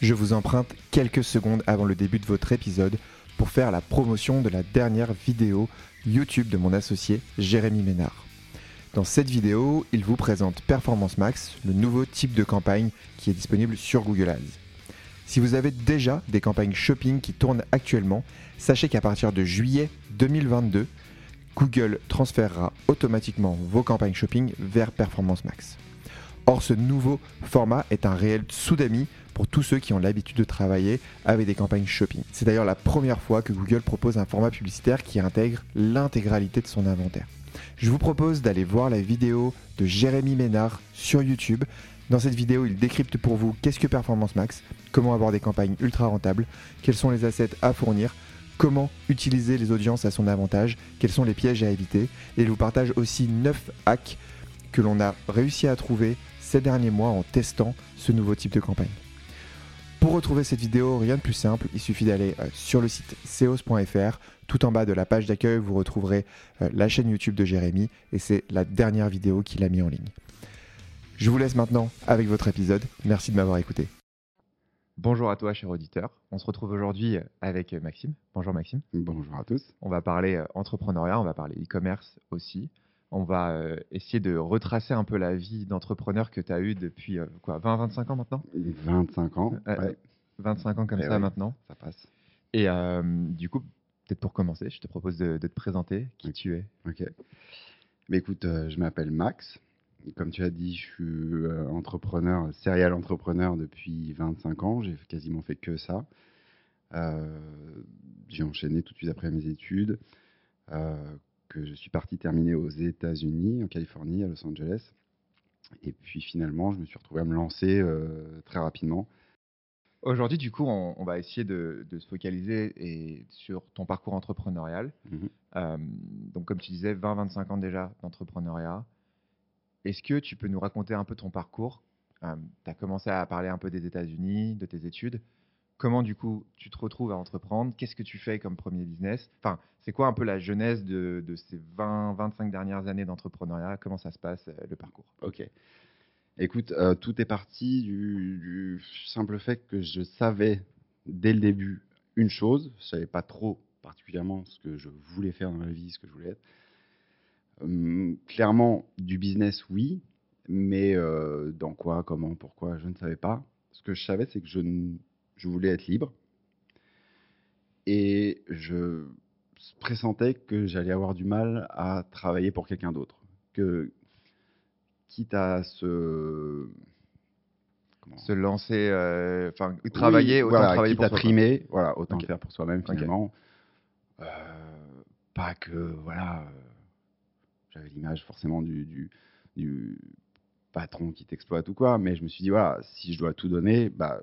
Je vous emprunte quelques secondes avant le début de votre épisode pour faire la promotion de la dernière vidéo YouTube de mon associé Jérémy Ménard. Dans cette vidéo, il vous présente Performance Max, le nouveau type de campagne qui est disponible sur Google Ads. Si vous avez déjà des campagnes shopping qui tournent actuellement, sachez qu'à partir de juillet 2022, Google transférera automatiquement vos campagnes shopping vers Performance Max. Or, ce nouveau format est un réel soudami pour tous ceux qui ont l'habitude de travailler avec des campagnes shopping. C'est d'ailleurs la première fois que Google propose un format publicitaire qui intègre l'intégralité de son inventaire. Je vous propose d'aller voir la vidéo de Jérémy Ménard sur YouTube. Dans cette vidéo, il décrypte pour vous qu'est-ce que Performance Max, comment avoir des campagnes ultra rentables, quels sont les assets à fournir, comment utiliser les audiences à son avantage, quels sont les pièges à éviter, et il vous partage aussi 9 hacks que l'on a réussi à trouver ces derniers mois en testant ce nouveau type de campagne. Pour retrouver cette vidéo, rien de plus simple, il suffit d'aller euh, sur le site seos.fr. Tout en bas de la page d'accueil, vous retrouverez euh, la chaîne YouTube de Jérémy et c'est la dernière vidéo qu'il a mis en ligne. Je vous laisse maintenant avec votre épisode. Merci de m'avoir écouté. Bonjour à toi, cher auditeur. On se retrouve aujourd'hui avec Maxime. Bonjour Maxime. Bonjour à tous. On va parler euh, entrepreneuriat, on va parler e-commerce aussi on va euh, essayer de retracer un peu la vie d'entrepreneur que tu as eu depuis euh, quoi 20-25 ans maintenant? 25 ans. Ouais. 25 ans comme ça maintenant. Ça passe. Et euh, du coup, peut-être pour commencer, je te propose de, te présenter qui tu es. Ok. Mais écoute, je m'appelle Max. Comme tu as dit, je suis entrepreneur, serial entrepreneur depuis 25 ans. J'ai quasiment fait que ça. j'ai enchaîné tout de suite après mes études que je suis parti terminer aux États-Unis, en Californie, à Los Angeles. Et puis finalement, je me suis retrouvé à me lancer euh, très rapidement. Aujourd'hui, du coup, on, va essayer de, se focaliser et sur ton parcours entrepreneurial. Mhm. Euh, donc, comme tu disais, 20-25 ans déjà d'entrepreneuriat. Est-ce que tu peux nous raconter un peu ton parcours? Euh, Tu as commencé à parler un peu des États-Unis, de tes études. Comment du coup tu te retrouves à entreprendre? Qu'est-ce que tu fais comme premier business? Enfin, c'est quoi un peu la genèse de, ces 20-25 dernières années d'entrepreneuriat? Comment ça se passe euh, le parcours? Ok. Écoute, euh, tout est parti du, simple fait que je savais dès le début une chose. Je savais pas trop particulièrement ce que je voulais faire dans ma vie, ce que je voulais être. Hum, clairement, du business, oui, mais euh, dans quoi, comment, pourquoi, je ne savais pas. Ce que je savais, c'est que je ne je voulais être libre. Et je pressentais que j'allais avoir du mal à travailler pour quelqu'un d'autre. Que, quitte à se. se lancer, euh, enfin, travailler, autant travailler pour voilà, autant faire pour soi-même finalement. Euh, pas que, voilà, euh, j'avais l'image forcément du, du, du, patron qui t'exploite ou quoi, mais je me suis dit, voilà, si je dois tout donner, bah,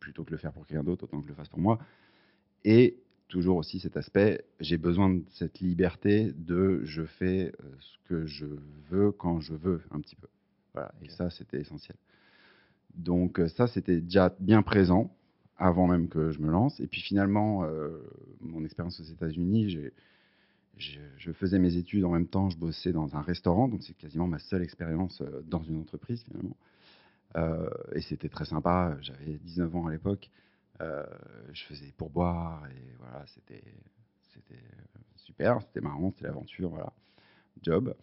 plutôt que le faire pour quelqu'un d'autre, autant que je le fasse pour moi. Et toujours aussi cet aspect, j'ai besoin de cette liberté de je fais euh, ce que je veux quand je veux, un petit peu. Voilà, et ça, c'était essentiel. Donc euh, ça, c'était déjà bien présent avant même que je me lance. Et puis finalement, euh, mon expérience aux États-Unis, je, faisais mes études en même temps, je bossais dans un restaurant, donc c'est quasiment ma seule expérience dans une entreprise finalement. Euh, et c'était très sympa. J'avais 19 ans à l'époque. Euh, je faisais pour boire et voilà, c'était super, c'était marrant, c'était l'aventure, voilà, job.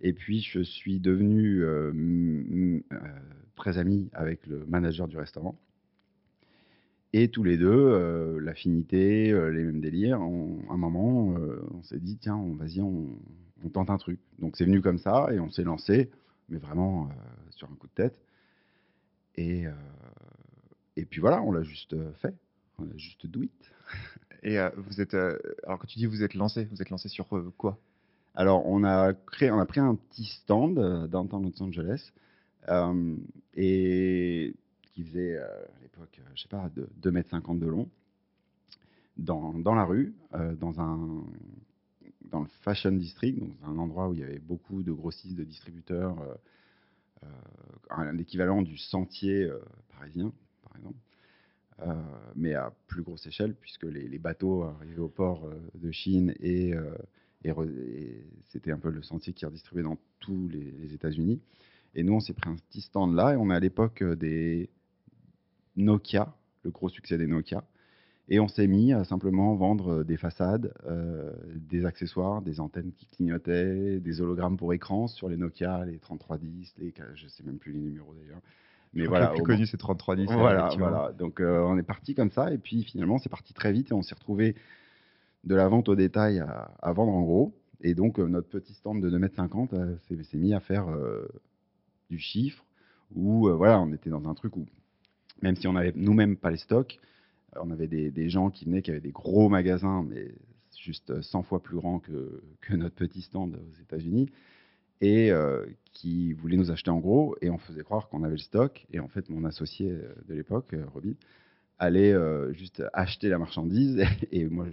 Et puis je suis devenu euh, très ami avec le manager du restaurant. Et tous les deux, l'affinité, les mêmes délires. à un moment, on s'est dit tiens, vas-y, on, on, tente un truc. Donc c'est venu comme ça et on s'est lancé, mais vraiment sur un coup de tête. Et, euh, et puis voilà, on l'a juste euh, fait. On a juste do it. Et euh, vous êtes, alors quand tu dis vous êtes lancé, vous êtes lancé sur quoi? Alors on a créé, on a pris un petit stand dans Los Angeles et qui faisait à l'époque, je sais pas, 2 mètres 50 de long, dans, dans la rue, dans un dans le Fashion District, donc un endroit où il y avait beaucoup de grossistes, de distributeurs, euh, un équivalent du sentier euh, parisien, par exemple. Euh, mais à plus grosse échelle, puisque les, bateaux arrivaient au port de Chine et, c'était un peu le sentier qui redistribuait dans tous les, États-Unis. Et nous, on s'est pris un petit stand là, et on est à l'époque des, Nokia, le gros succès des Nokia. Et on s'est mis à simplement vendre des façades, des accessoires, des antennes qui clignotaient, des hologrammes pour écran sur les Nokia, les 3310, les, je ne sais même plus les numéros d'ailleurs. Mais voilà, le plus connu c'est 3310. Voilà, voilà. Donc on est parti comme ça et puis finalement c'est parti très vite et on s'est retrouvé de la vente au détail à, vendre en gros. Et donc, euh, notre petit stand de 2,50 m euh, s'est mis à faire euh, du chiffre, où voilà, on était dans un truc où, même si on n'avait nous-mêmes pas les stocks, on avait des, gens qui venaient, qui avaient des gros magasins, mais juste 100 fois plus grands que, notre petit stand aux États-Unis, et qui voulaient nous acheter en gros, et on faisait croire qu'on avait le stock. Et en fait, mon associé de l'époque, Robbie, allait juste acheter la marchandise, et moi,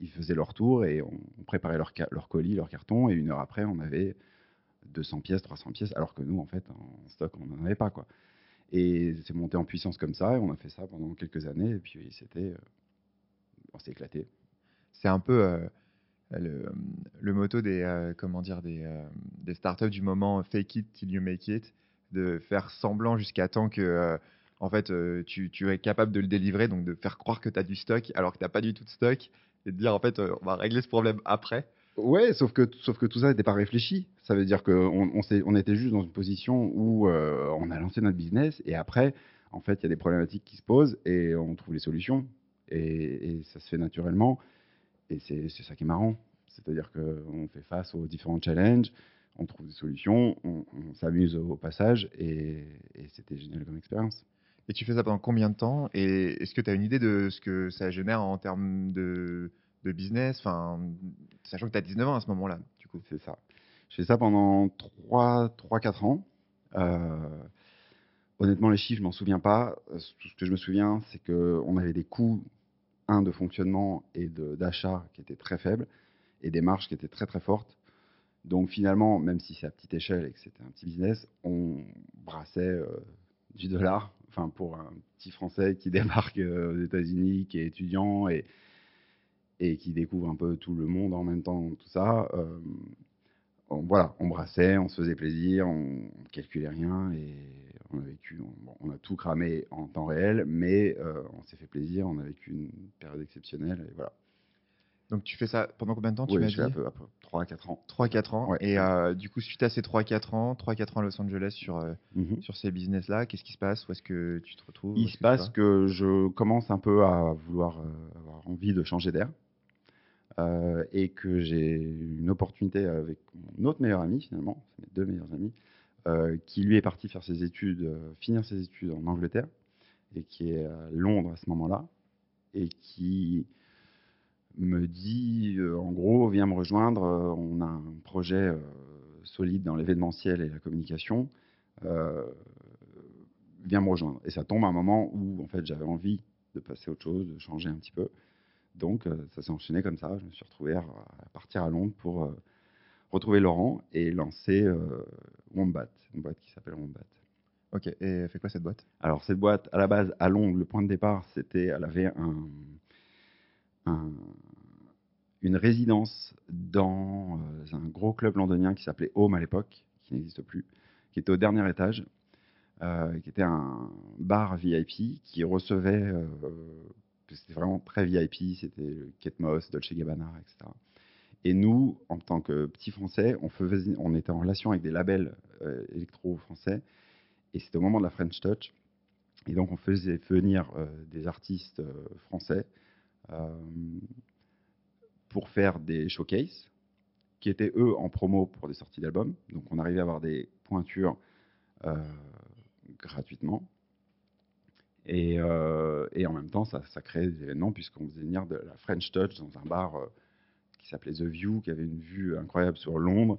ils faisaient leur tour et on, préparait leur, leur, colis, leur carton, et une heure après, on avait 200 pièces, 300 pièces, alors que nous, en fait, en stock, on n'en avait pas. quoi. Et c'est monté en puissance comme ça, et on a fait ça pendant quelques années, et puis c'était. Euh, on s'est éclaté. C'est un peu. Euh, le, le, moto des, euh, des, des startups du moment fake it till you make it, de faire semblant jusqu'à temps que en fait, tu, tu, es capable de le délivrer, donc de faire croire que tu as du stock alors que tu n'as pas du tout de stock et de dire en fait, on va régler ce problème après. Ouais, sauf que, sauf que tout ça n'était pas réfléchi. Ça veut dire qu'on on, était juste dans une position où euh, on a lancé notre business et après, en fait, il y a des problématiques qui se posent et on trouve les solutions. Et, ça se fait naturellement. Et c'est ça qui est marrant. C'est-à-dire qu'on fait face aux différents challenges, on trouve des solutions, on, s'amuse au passage et c'était génial comme expérience. Et tu fais ça pendant combien de temps? Et est-ce que tu as une idée de ce que ça génère en termes de, business enfin, Sachant que tu as 19 ans à ce moment-là, du coup. C'est ça. Je fais ça pendant 3-4 ans. Euh, honnêtement, les chiffres, je m'en souviens pas. Tout ce que je me souviens, c'est qu'on avait des coûts, un, de fonctionnement et d'achat qui étaient très faibles et des marges qui étaient très très fortes. Donc finalement, même si c'est à petite échelle et que c'était un petit business, on brassait euh, du dollar enfin pour un petit Français qui débarque euh, aux États-Unis, qui est étudiant et, et qui découvre un peu tout le monde en même temps, tout ça. Euh, on, voilà, on brassait, on se faisait plaisir, on, calculait rien et on a vécu, on, a tout cramé en temps réel, mais euh, on s'est fait plaisir, on a vécu une période exceptionnelle et voilà. Donc tu fais ça pendant combien de temps tu oui, je fais à peu, 3-4 ans. 3-4 ans. Et euh, du coup, suite à ces 3-4 ans, 3-4 ans à Los Angeles sur, euh, mhm. sur ces business-là, qu'est-ce qui se passe? Où est-ce que tu te retrouves? Il se passe que je commence un peu à vouloir euh, avoir envie de changer d'air. Et que j'ai une opportunité avec mon autre meilleur ami, finalement, mes deux meilleurs amis, qui lui est parti faire ses études, finir ses études en Angleterre, et qui est à Londres à ce moment-là, et qui me dit, euh, en gros, viens me rejoindre, euh, on a un projet euh, solide dans l'événementiel et la communication, viens me rejoindre. Et ça tombe à un moment où, en fait, j'avais envie de passer à autre chose, de changer un petit peu. Donc, ça s'est enchaîné comme ça. Je me suis retrouvé à, partir à Londres pour retrouver Laurent et lancer Wombat, une boîte qui s'appelle Wombat. Ok, et fait quoi cette boîte? Alors, cette boîte, à la base, à Londres, le point de départ, c'était, elle avait un, une résidence dans euh, un gros club londonien qui s'appelait Home à l'époque, qui n'existe plus, qui était au dernier étage, euh, qui était un bar VIP qui recevait, euh, c'était vraiment très VIP, c'était Kate Moss, Dolce Gabbana, etc. Et nous, en tant que petits Français, on, faisait, on était en relation avec des labels électro français, et c'était au moment de la French Touch, et donc on faisait venir des artistes français pour faire des showcases qui étaient eux en promo pour des sorties d'albums. Donc on arrivait à avoir des pointures euh, gratuitement. Et, euh, et, en même temps, ça, ça créait des événements puisqu'on faisait venir de la French Touch dans un bar euh, qui s'appelait The View, qui avait une vue incroyable sur Londres.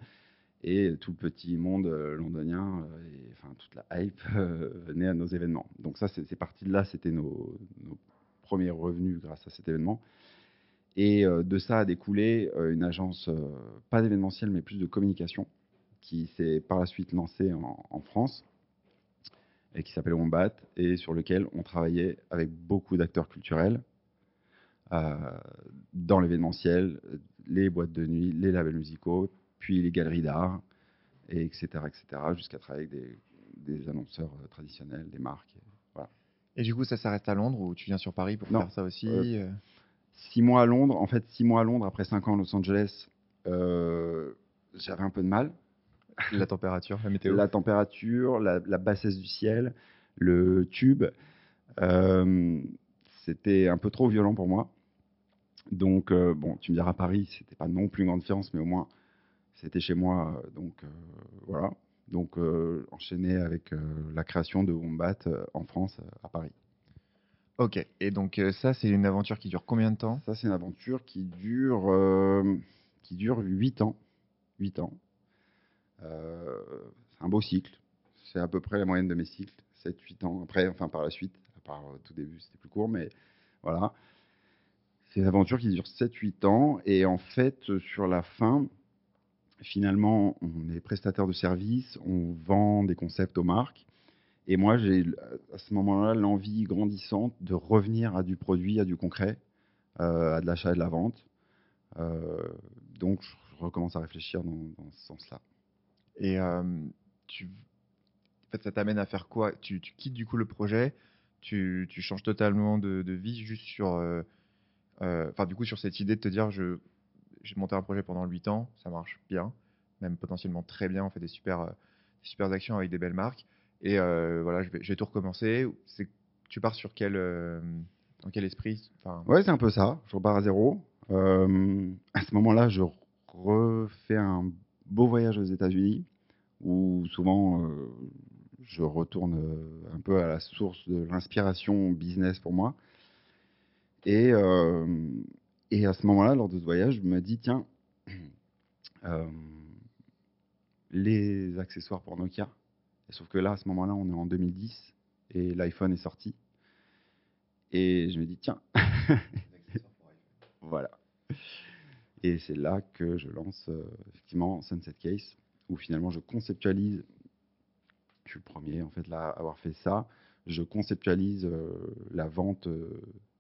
Et tout le petit monde londonien, et, enfin toute la hype venait à nos événements. Donc ça, c'est parti de là, c'était nos, premiers revenus grâce à cet événement. Et euh, de ça a découlé euh, une agence, euh, pas d'événementiel, mais plus de communication, qui s'est par la suite lancée en, France et qui s'appelle Wombat, et sur lequel on travaillait avec beaucoup d'acteurs culturels dans l'événementiel, les boîtes de nuit, les labels musicaux, puis les galeries d'art, etc., etc., jusqu'à travailler avec des, des, annonceurs traditionnels, des marques. Voilà. Et du coup, ça s'arrête à Londres ou tu viens sur Paris pour faire ça aussi Six mois à Londres. En fait, six mois à Londres après cinq ans à Los Angeles, j'avais un peu de mal. La température, la météo La température, la, bassesse du ciel, le tube. C'était un peu trop violent pour moi. Donc, bon, tu me diras Paris, c'était pas non plus une grande différence, mais au moins, c'était chez moi. Donc, voilà. Donc, enchaîné avec la création de Wombat en France, à Paris. Ok, et donc ça, c'est une aventure qui dure combien de temps? Ça, c'est une aventure qui dure, qui dure 8 ans. 8 ans. C'est un beau cycle. C'est à peu près la moyenne de mes cycles, 7-8 ans. Après, enfin, par la suite, à part tout début, c'était plus court, mais voilà. C'est une aventure qui dure 7-8 ans. Et en fait, sur la fin, finalement, on est prestataire de services, on vend des concepts aux marques. Et moi, j'ai à ce moment-là l'envie grandissante de revenir à du produit, à du concret, euh, à de l'achat et de la vente. Euh, donc, je recommence à réfléchir dans, ce sens-là. Et tu, en fait, ça t'amène à faire quoi? Tu, quittes du coup le projet, tu, changes totalement de, vie juste sur, enfin du coup sur cette idée de te dire je j'ai monté un projet pendant 8 ans, ça marche bien, même potentiellement très bien, on fait des super, actions avec des belles marques. Et voilà, je vais, tout recommencer. Tu pars sur quel, dans quel esprit? Enfin... Ouais, c'est un peu ça. Je repars à zéro. à ce moment-là, je refais un beau voyage aux États-Unis où souvent je retourne un peu à la source de l'inspiration business pour moi. Et, et à ce moment-là, lors de ce voyage, je me dis, tiens, euh, les accessoires pour Nokia, sauf que là, à ce moment-là, on est en 2010 et l'iPhone est sorti. Et je me dis, tiens, voilà. Et c'est là que je lance euh, effectivement Sunset Case, où finalement je conceptualise, je suis le premier en fait là à avoir fait ça, je conceptualise euh, la vente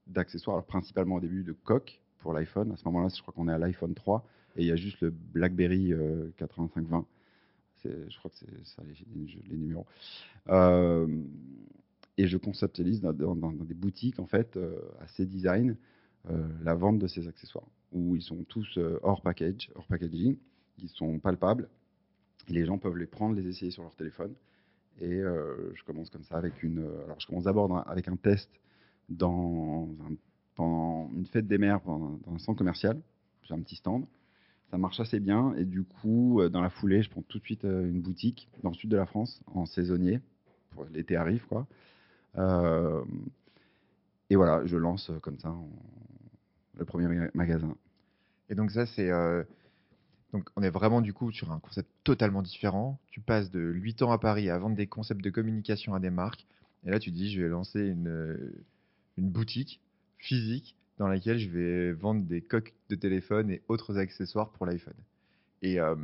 d'accessoires, alors principalement au début de coques, pour l'iPhone. À ce moment-là, je crois qu'on est à l'iPhone 3 et il y a juste le BlackBerry 8520. Euh, je crois que c'est ça les, numéros. Euh, et je conceptualise dans, des boutiques en fait euh, design la vente de ces accessoires où ils sont tous hors package, hors packaging, ils sont palpables. Les gens peuvent les prendre, les essayer sur leur téléphone. Et je commence comme ça avec une. alors je commence d'abord avec un test dans pendant une fête des mères dans un centre commercial. J'ai un petit stand. Ça marche assez bien. Et du coup, euh, dans la foulée, je prends tout de suite euh, une boutique dans le sud de la France, en saisonnier. L'été arrive, quoi. Euh, et voilà, je lance comme ça le premier magasin. Et donc ça, c'est... Donc on est vraiment du coup sur un concept totalement différent. Tu passes de 8 ans à Paris à vendre des concepts de communication à des marques. Et là, tu dis, je vais lancer une, une boutique physique dans laquelle je vais vendre des coques de téléphone et autres accessoires pour l'iPhone. Et euh,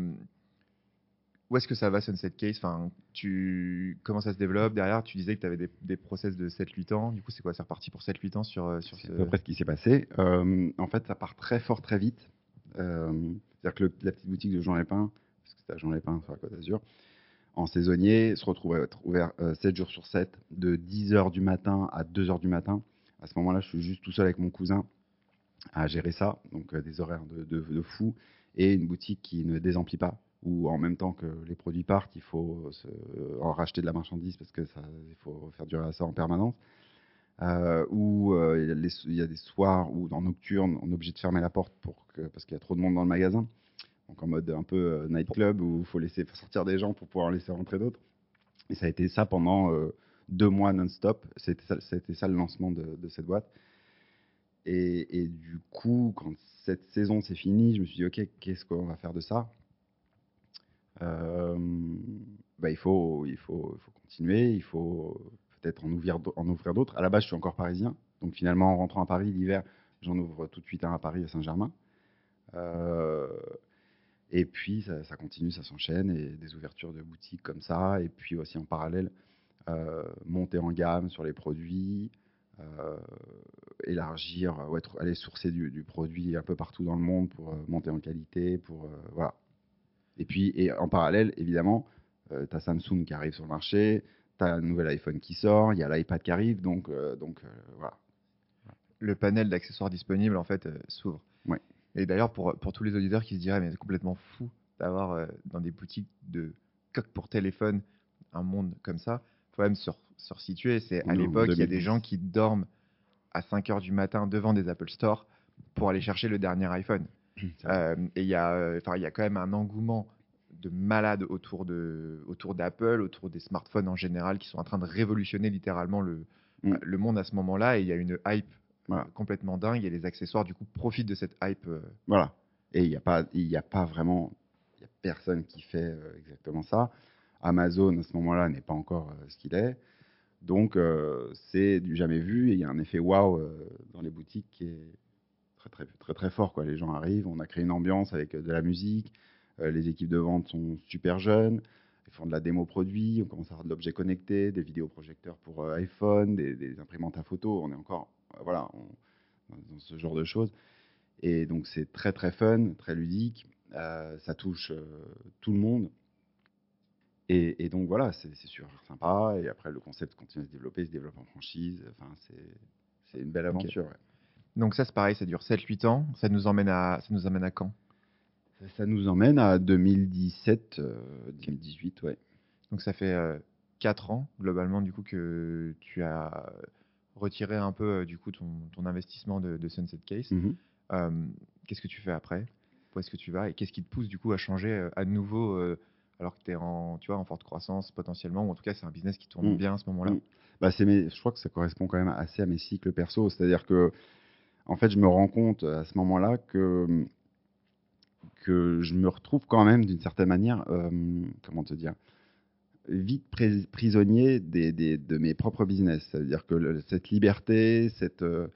où est-ce que ça va, Sunset Case? Enfin, tu, Comment ça se développe? Derrière Tu disais que tu avais des, des, process de 7-8 ans. Du coup, c'est quoi? C'est reparti pour 7-8 ans sur, euh, sur ce... à peu près ce qui s'est passé. Euh, en fait, ça part très fort, très vite. C'est-à-dire que la petite boutique de Jean Lépin, parce que c'était à Jean Lépin sur la Côte d'Azur, en saisonnier, se retrouve à être ouvert 7 jours sur 7, de 10h du matin à 2h du matin. À ce moment-là, je suis juste tout seul avec mon cousin à gérer ça, donc euh, des horaires de, de, fou, et une boutique qui ne désemplit pas, où en même temps que les produits partent, il faut en racheter de la marchandise parce que ça, il faut faire durer ça en permanence. Euh, où euh, il, y a des soirs où dans nocturne, on est obligé de fermer la porte parce qu'il y a trop de monde dans le magasin. Donc en mode un peu nightclub où il faut laisser sortir des gens pour pouvoir en laisser rentrer d'autres. Et ça a été ça pendant deux mois non-stop. C'était ça, le lancement de, cette boîte. Et, du coup, quand cette saison s'est finie, je me suis dit, OK, qu'est-ce qu'on va faire de ça? euh, bah, il, faut, il, faut, faut continuer, il faut peut-être en ouvrir, en ouvrir d'autres. À la base, je suis encore parisien. Donc finalement, en rentrant à Paris l'hiver, j'en ouvre tout de suite un à Paris, à Saint-Germain. Euh, et puis, ça, continue, ça s'enchaîne, et des ouvertures de boutiques comme ça. Et puis aussi en parallèle, euh, monter en gamme sur les produits, euh, élargir, ou être, aller sourcer du, produit un peu partout dans le monde pour euh, monter en qualité, pour voilà. Et puis, et en parallèle, évidemment, tu as Samsung qui arrive sur le marché, tu as un nouvel iPhone qui sort, il y a l'iPad qui arrive, donc, donc voilà. Le panel d'accessoires disponibles, en fait, s'ouvre. Ouais. Et d'ailleurs, pour, pour tous les auditeurs qui se diraient, mais c'est complètement fou d'avoir dans des boutiques de coques pour téléphone un monde comme ça, il faut même se, se resituer. C'est à l'époque, il y a des gens qui dorment à 5 heures du matin devant des Apple Store pour aller chercher le dernier iPhone. Euh, et il y, a, euh, il y a quand même un engouement de malade autour de autour d'Apple, autour des smartphones en général, qui sont en train de révolutionner littéralement le, mm. le monde à ce moment-là. Et il y a une hype euh, complètement dingue. Et les accessoires, du coup, profitent de cette hype. Voilà. Et il n'y a, pas, il a pas vraiment. N'y a personne qui fait exactement ça. Amazon, à ce moment-là, n'est pas encore ce qu'il est. Donc, c'est du jamais vu. Et il y a un effet waouh dans les boutiques qui est très, très, très, fort. Quoi. Les gens arrivent, on a créé une ambiance avec euh, de la musique. Euh, les équipes de vente sont super jeunes. Ils font de la démo produit. On commence à avoir de l'objet connecté, des vidéoprojecteurs pour euh, iPhone, des, imprimantes à photo. On est encore voilà, dans ce genre de choses. Et donc, c'est très, très fun, très ludique. ça touche tout le monde. Et, donc voilà, c'est super sympa. Et après, le concept continue à se développer, se développe en franchise. Enfin, c'est une belle aventure. Donc ça, c'est pareil, ça dure 7-8 ans. Ça nous emmène à, ça nous emmène à quand? Ça, nous emmène à 2017, 2018, euh, ouais. Donc ça fait 4 euh, ans, globalement, du coup, que tu as retiré un peu, euh, du coup, ton, ton investissement de, Sunset Case. Mhm. qu'est-ce que tu fais après? Où est-ce que tu vas? Et qu'est-ce qui te pousse, du coup, à changer à nouveau alors que tu es en, tu vois, en forte croissance potentiellement, ou en tout cas c'est un business qui tourne mhm. bien à ce moment-là? Mhm. bah, Je crois que ça correspond quand même assez à mes cycles perso, c'est-à-dire que en fait, je me rends compte à ce moment-là que, que je me retrouve quand même, d'une certaine manière, euh, comment te dire, vite prisonnier de mes propres business. C'est-à-dire que cette liberté, cette. Euh,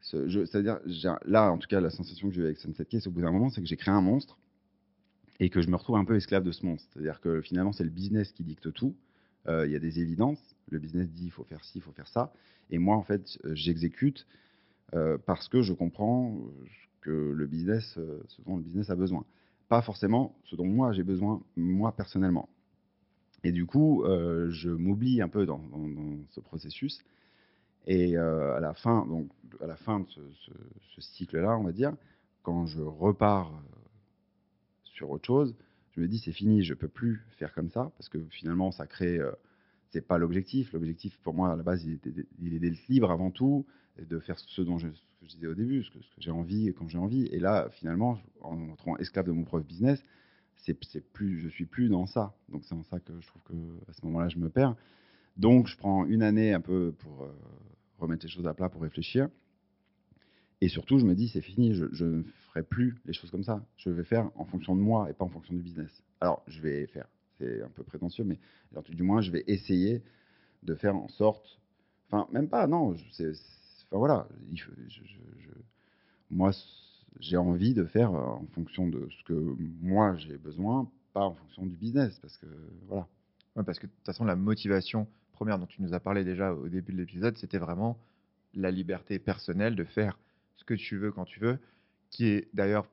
c'est-à-dire, là, en tout cas, la sensation que j'ai eu avec Sunset Case au bout d'un moment, c'est que j'ai créé un monstre et que je me retrouve un peu esclave de ce monstre. C'est-à-dire que finalement, c'est le business qui dicte tout. Euh, il y a des évidences. Le business dit il faut faire ci, il faut faire ça. Et moi, en fait, j'exécute euh, parce que je comprends que le business, euh, ce dont le business a besoin. Pas forcément ce dont moi j'ai besoin, moi personnellement. Et du coup, euh, je m'oublie un peu dans, ce processus. Et à la fin, donc à la fin de ce, cycle-là, on va dire, quand je repars sur autre chose, je me dis c'est fini, je peux plus faire comme ça parce que finalement ça crée, c'est pas l'objectif. L'objectif pour moi à la base il est d'être libre avant tout, et de faire ce dont je, je disais au début, ce que, j'ai envie et quand j'ai envie. Et là, finalement, en me retrouvant esclave de mon propre business, c'est, plus, je suis plus dans ça. Donc c'est en ça que je trouve que à ce moment-là, je me perds. Donc je prends une année un peu pour euh, remettre les choses à plat, pour réfléchir. Et surtout, je me dis, c'est fini, je, ne ferai plus les choses comme ça. Je vais faire en fonction de moi et pas en fonction du business. Alors, je vais faire, c'est un peu prétentieux, mais du moins, je vais essayer de faire en sorte, enfin, même pas, non, c'est, voilà, moi, j'ai envie de faire euh, en fonction de ce que moi j'ai besoin, pas en fonction du business, parce que voilà. parce que de toute façon, la motivation première dont tu nous as parlé déjà au début de l'épisode, c'était vraiment la liberté personnelle de faire ce que tu veux quand tu veux, qui est d'ailleurs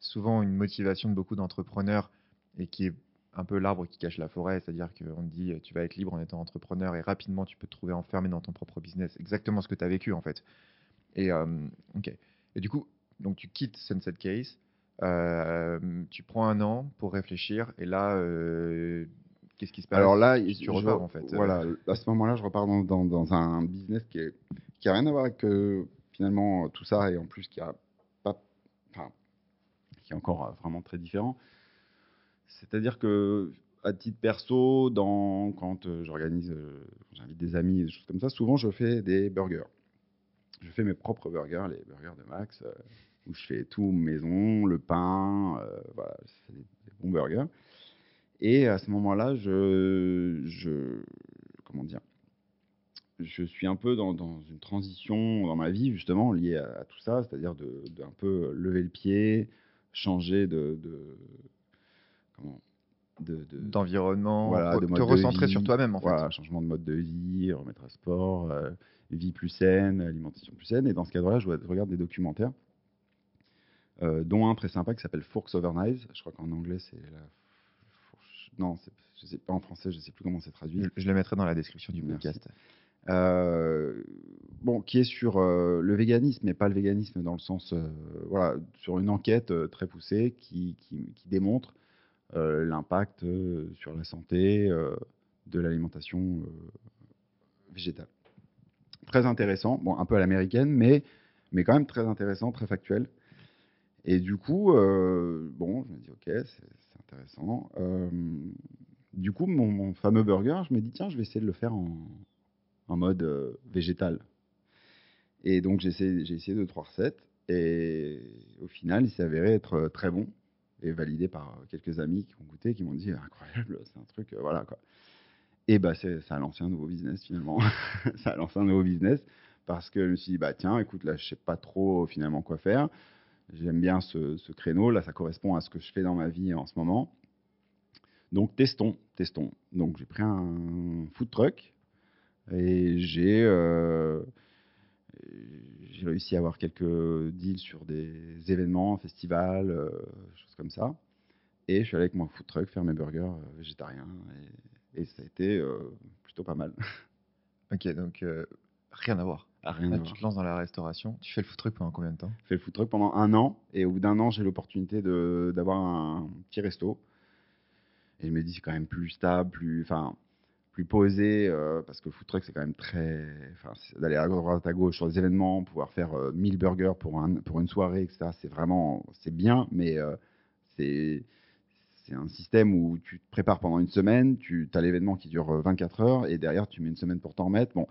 souvent une motivation de beaucoup d'entrepreneurs et qui est un peu l'arbre qui cache la forêt, c'est-à-dire qu'on te dit tu vas être libre en étant entrepreneur et rapidement tu peux te trouver enfermé dans ton propre business. Exactement ce que tu as vécu en fait. Et, euh, ok. et du coup, donc tu quittes Sunset Case, euh, tu prends un an pour réfléchir et là, euh, qu'est-ce qui se passe? Alors là, tu repars en fait. Voilà, à ce moment-là, je repars dans, dans, un business qui, n'a qui a rien à voir avec finalement tout ça et en plus qui a pas, enfin, qui est encore vraiment très différent. C'est-à-dire que à titre perso, quand euh, j'organise, euh, j'invite des amis, des choses comme ça, souvent je fais des burgers. Je fais mes propres burgers, les burgers de Max, euh, où je fais tout maison, le pain, voilà, c'est des, bons burgers. Et à ce moment-là, je, comment dire, je suis un peu dans, une transition dans ma vie justement liée à, tout ça, c'est-à-dire d'un peu lever le pied, changer de d'environnement, de, te recentrer sur toi-même en voilà, changement de mode de vie, remettre à sport, euh, vie plus saine, alimentation plus saine. Et dans ce cadre-là, je regarde des documentaires, euh, dont un très sympa qui s'appelle Forks Over Knives. Je crois qu'en anglais, c'est la non, je sais pas en français, je sais plus comment c'est traduit. Je, le mettrai dans la description du podcast. Euh, bon, qui est sur euh, le véganisme, mais pas le véganisme dans le sens, euh, voilà, sur une enquête très poussée qui, qui, démontre l'impact sur la santé de l'alimentation végétale. Très intéressant, bon, un peu à l'américaine, mais, mais quand même très intéressant, très factuel. Et du coup, bon, je me dis, ok, c'est intéressant. du coup, mon, fameux burger, je me dis, tiens, je vais essayer de le faire en, mode euh, végétal. Et donc j'ai essayé, essayé deux, trois recettes. Et au final, il s'est avéré être euh, très bon et validé par quelques amis qui ont goûté, qui m'ont dit incroyable, c'est un truc, euh, voilà quoi. Et bah ça a lancé un nouveau business finalement. ça a lancé un nouveau business parce que je me suis dit bah tiens, écoute là, je sais pas trop finalement quoi faire. J'aime bien ce, ce, créneau là, ça correspond à ce que je fais dans ma vie en ce moment. Donc testons, testons. Donc j'ai pris un food truck et j'ai euh, j'ai réussi à avoir quelques deals sur des événements, festivals, euh, choses comme ça. Et je suis allé avec mon food truck faire mes burgers euh, végétariens. Et, ça a été plutôt pas mal. Ok, donc rien à voir. Ah, rien à tu te lances dans la restauration. Tu fais le food truck pendant combien de temps? Je fais le food truck pendant un an. Et au bout d'un an, j'ai l'opportunité d'avoir un petit resto. Et je me dis, c'est quand même plus stable, plus. Enfin, plus posé, euh, parce que le food truck, c'est quand même très. D'aller à droite à gauche sur des événements, pouvoir faire 1000 euh, burgers pour, un, pour une soirée, etc. C'est vraiment. C'est bien, mais euh, c'est. C'est un système où tu te prépares pendant une semaine, tu as l'événement qui dure 24 heures et derrière tu mets une semaine pour t'en remettre. Bon,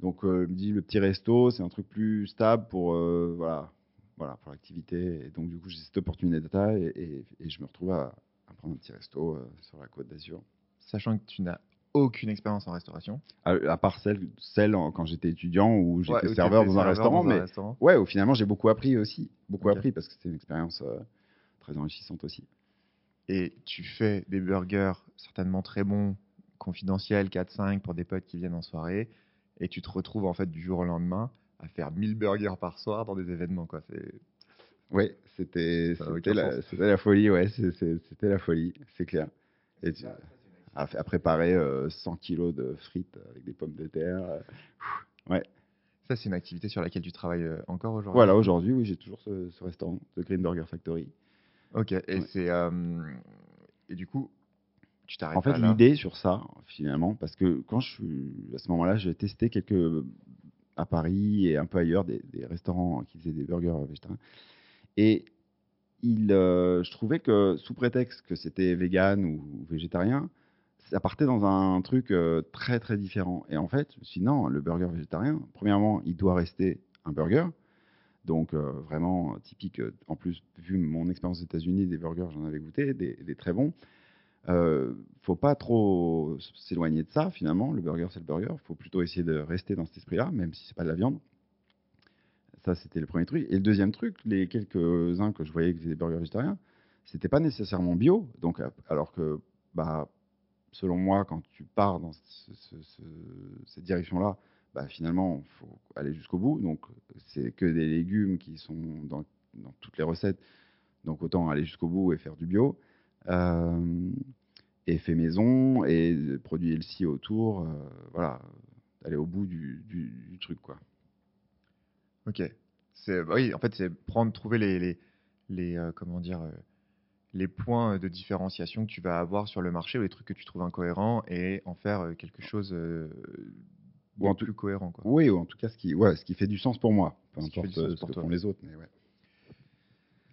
donc me dit le petit resto, c'est un truc plus stable pour voilà, voilà pour l'activité. Et donc du coup j'ai cette opportunité de et, et, je me retrouve à prendre un petit resto sur la côte d'Azur. Sachant que tu n'as aucune expérience en restauration. À, part celle, celle quand j'étais étudiant où j'étais serveur dans un restaurant. mais ouais, au finalement, j'ai beaucoup appris aussi. Beaucoup appris parce que c'était une expérience euh, très enrichissante aussi. Et tu fais des burgers certainement très bons, confidentiels, 4-5 pour des potes qui viennent en soirée. Et tu te retrouves en fait du jour au lendemain à faire 1000 burgers par soir dans des événements. Quoi. Oui, c'était la, la, folie. Ouais, c'était la folie, c'est clair. Et à, préparer 100 euh, kilos de frites avec des pommes de terre. Euh, ouais. Ça, c'est une activité sur laquelle tu travailles euh, encore aujourd'hui? Voilà, aujourd'hui, oui, j'ai toujours ce, restaurant, The Green Burger Factory. Ok, et c'est. et du coup, tu t'arrêtes En fait, l'idée sur ça, finalement, parce que quand je suis. À ce moment-là, j'ai testé quelques. à Paris et un peu ailleurs, des, restaurants qui faisaient des burgers végétariens. Et il, je trouvais que, sous prétexte que c'était vegan ou végétarien, ça partait dans un truc euh, très très différent. Et en fait, je me suis dit non, le burger végétarien, premièrement, il doit rester un burger. Donc euh, vraiment typique. Euh, en plus, vu mon expérience aux États-Unis, des burgers, j'en avais goûté, des, très bons. Euh, faut pas trop s'éloigner de ça finalement. Le burger, c'est le burger. Faut plutôt essayer de rester dans cet esprit-là, même si c'est pas de la viande. Ça, c'était le premier truc. Et le deuxième truc, les quelques-uns que je voyais qui faisaient des burgers végétariens, c'était pas nécessairement bio. Donc, alors que bah, selon moi, quand tu pars dans cette direction-là, bah, finalement, il faut aller jusqu'au bout. Donc, c'est que des légumes qui sont dans, toutes les recettes. Donc, autant aller jusqu'au bout et faire du bio. Euh, et fait maison et produits healthy autour. Euh, voilà, aller au bout du, truc, quoi. Ok. Bah oui, en fait, c'est prendre, trouver les, les, les euh, comment dire, les points de différenciation que tu vas avoir sur le marché ou les trucs que tu trouves incohérents et en faire euh, quelque chose euh, ou en plus cohérent. Quoi. Oui, ou en tout cas ce qui, ouais, ce qui fait du sens pour moi, peu importe ce, que font les autres. Mais ouais.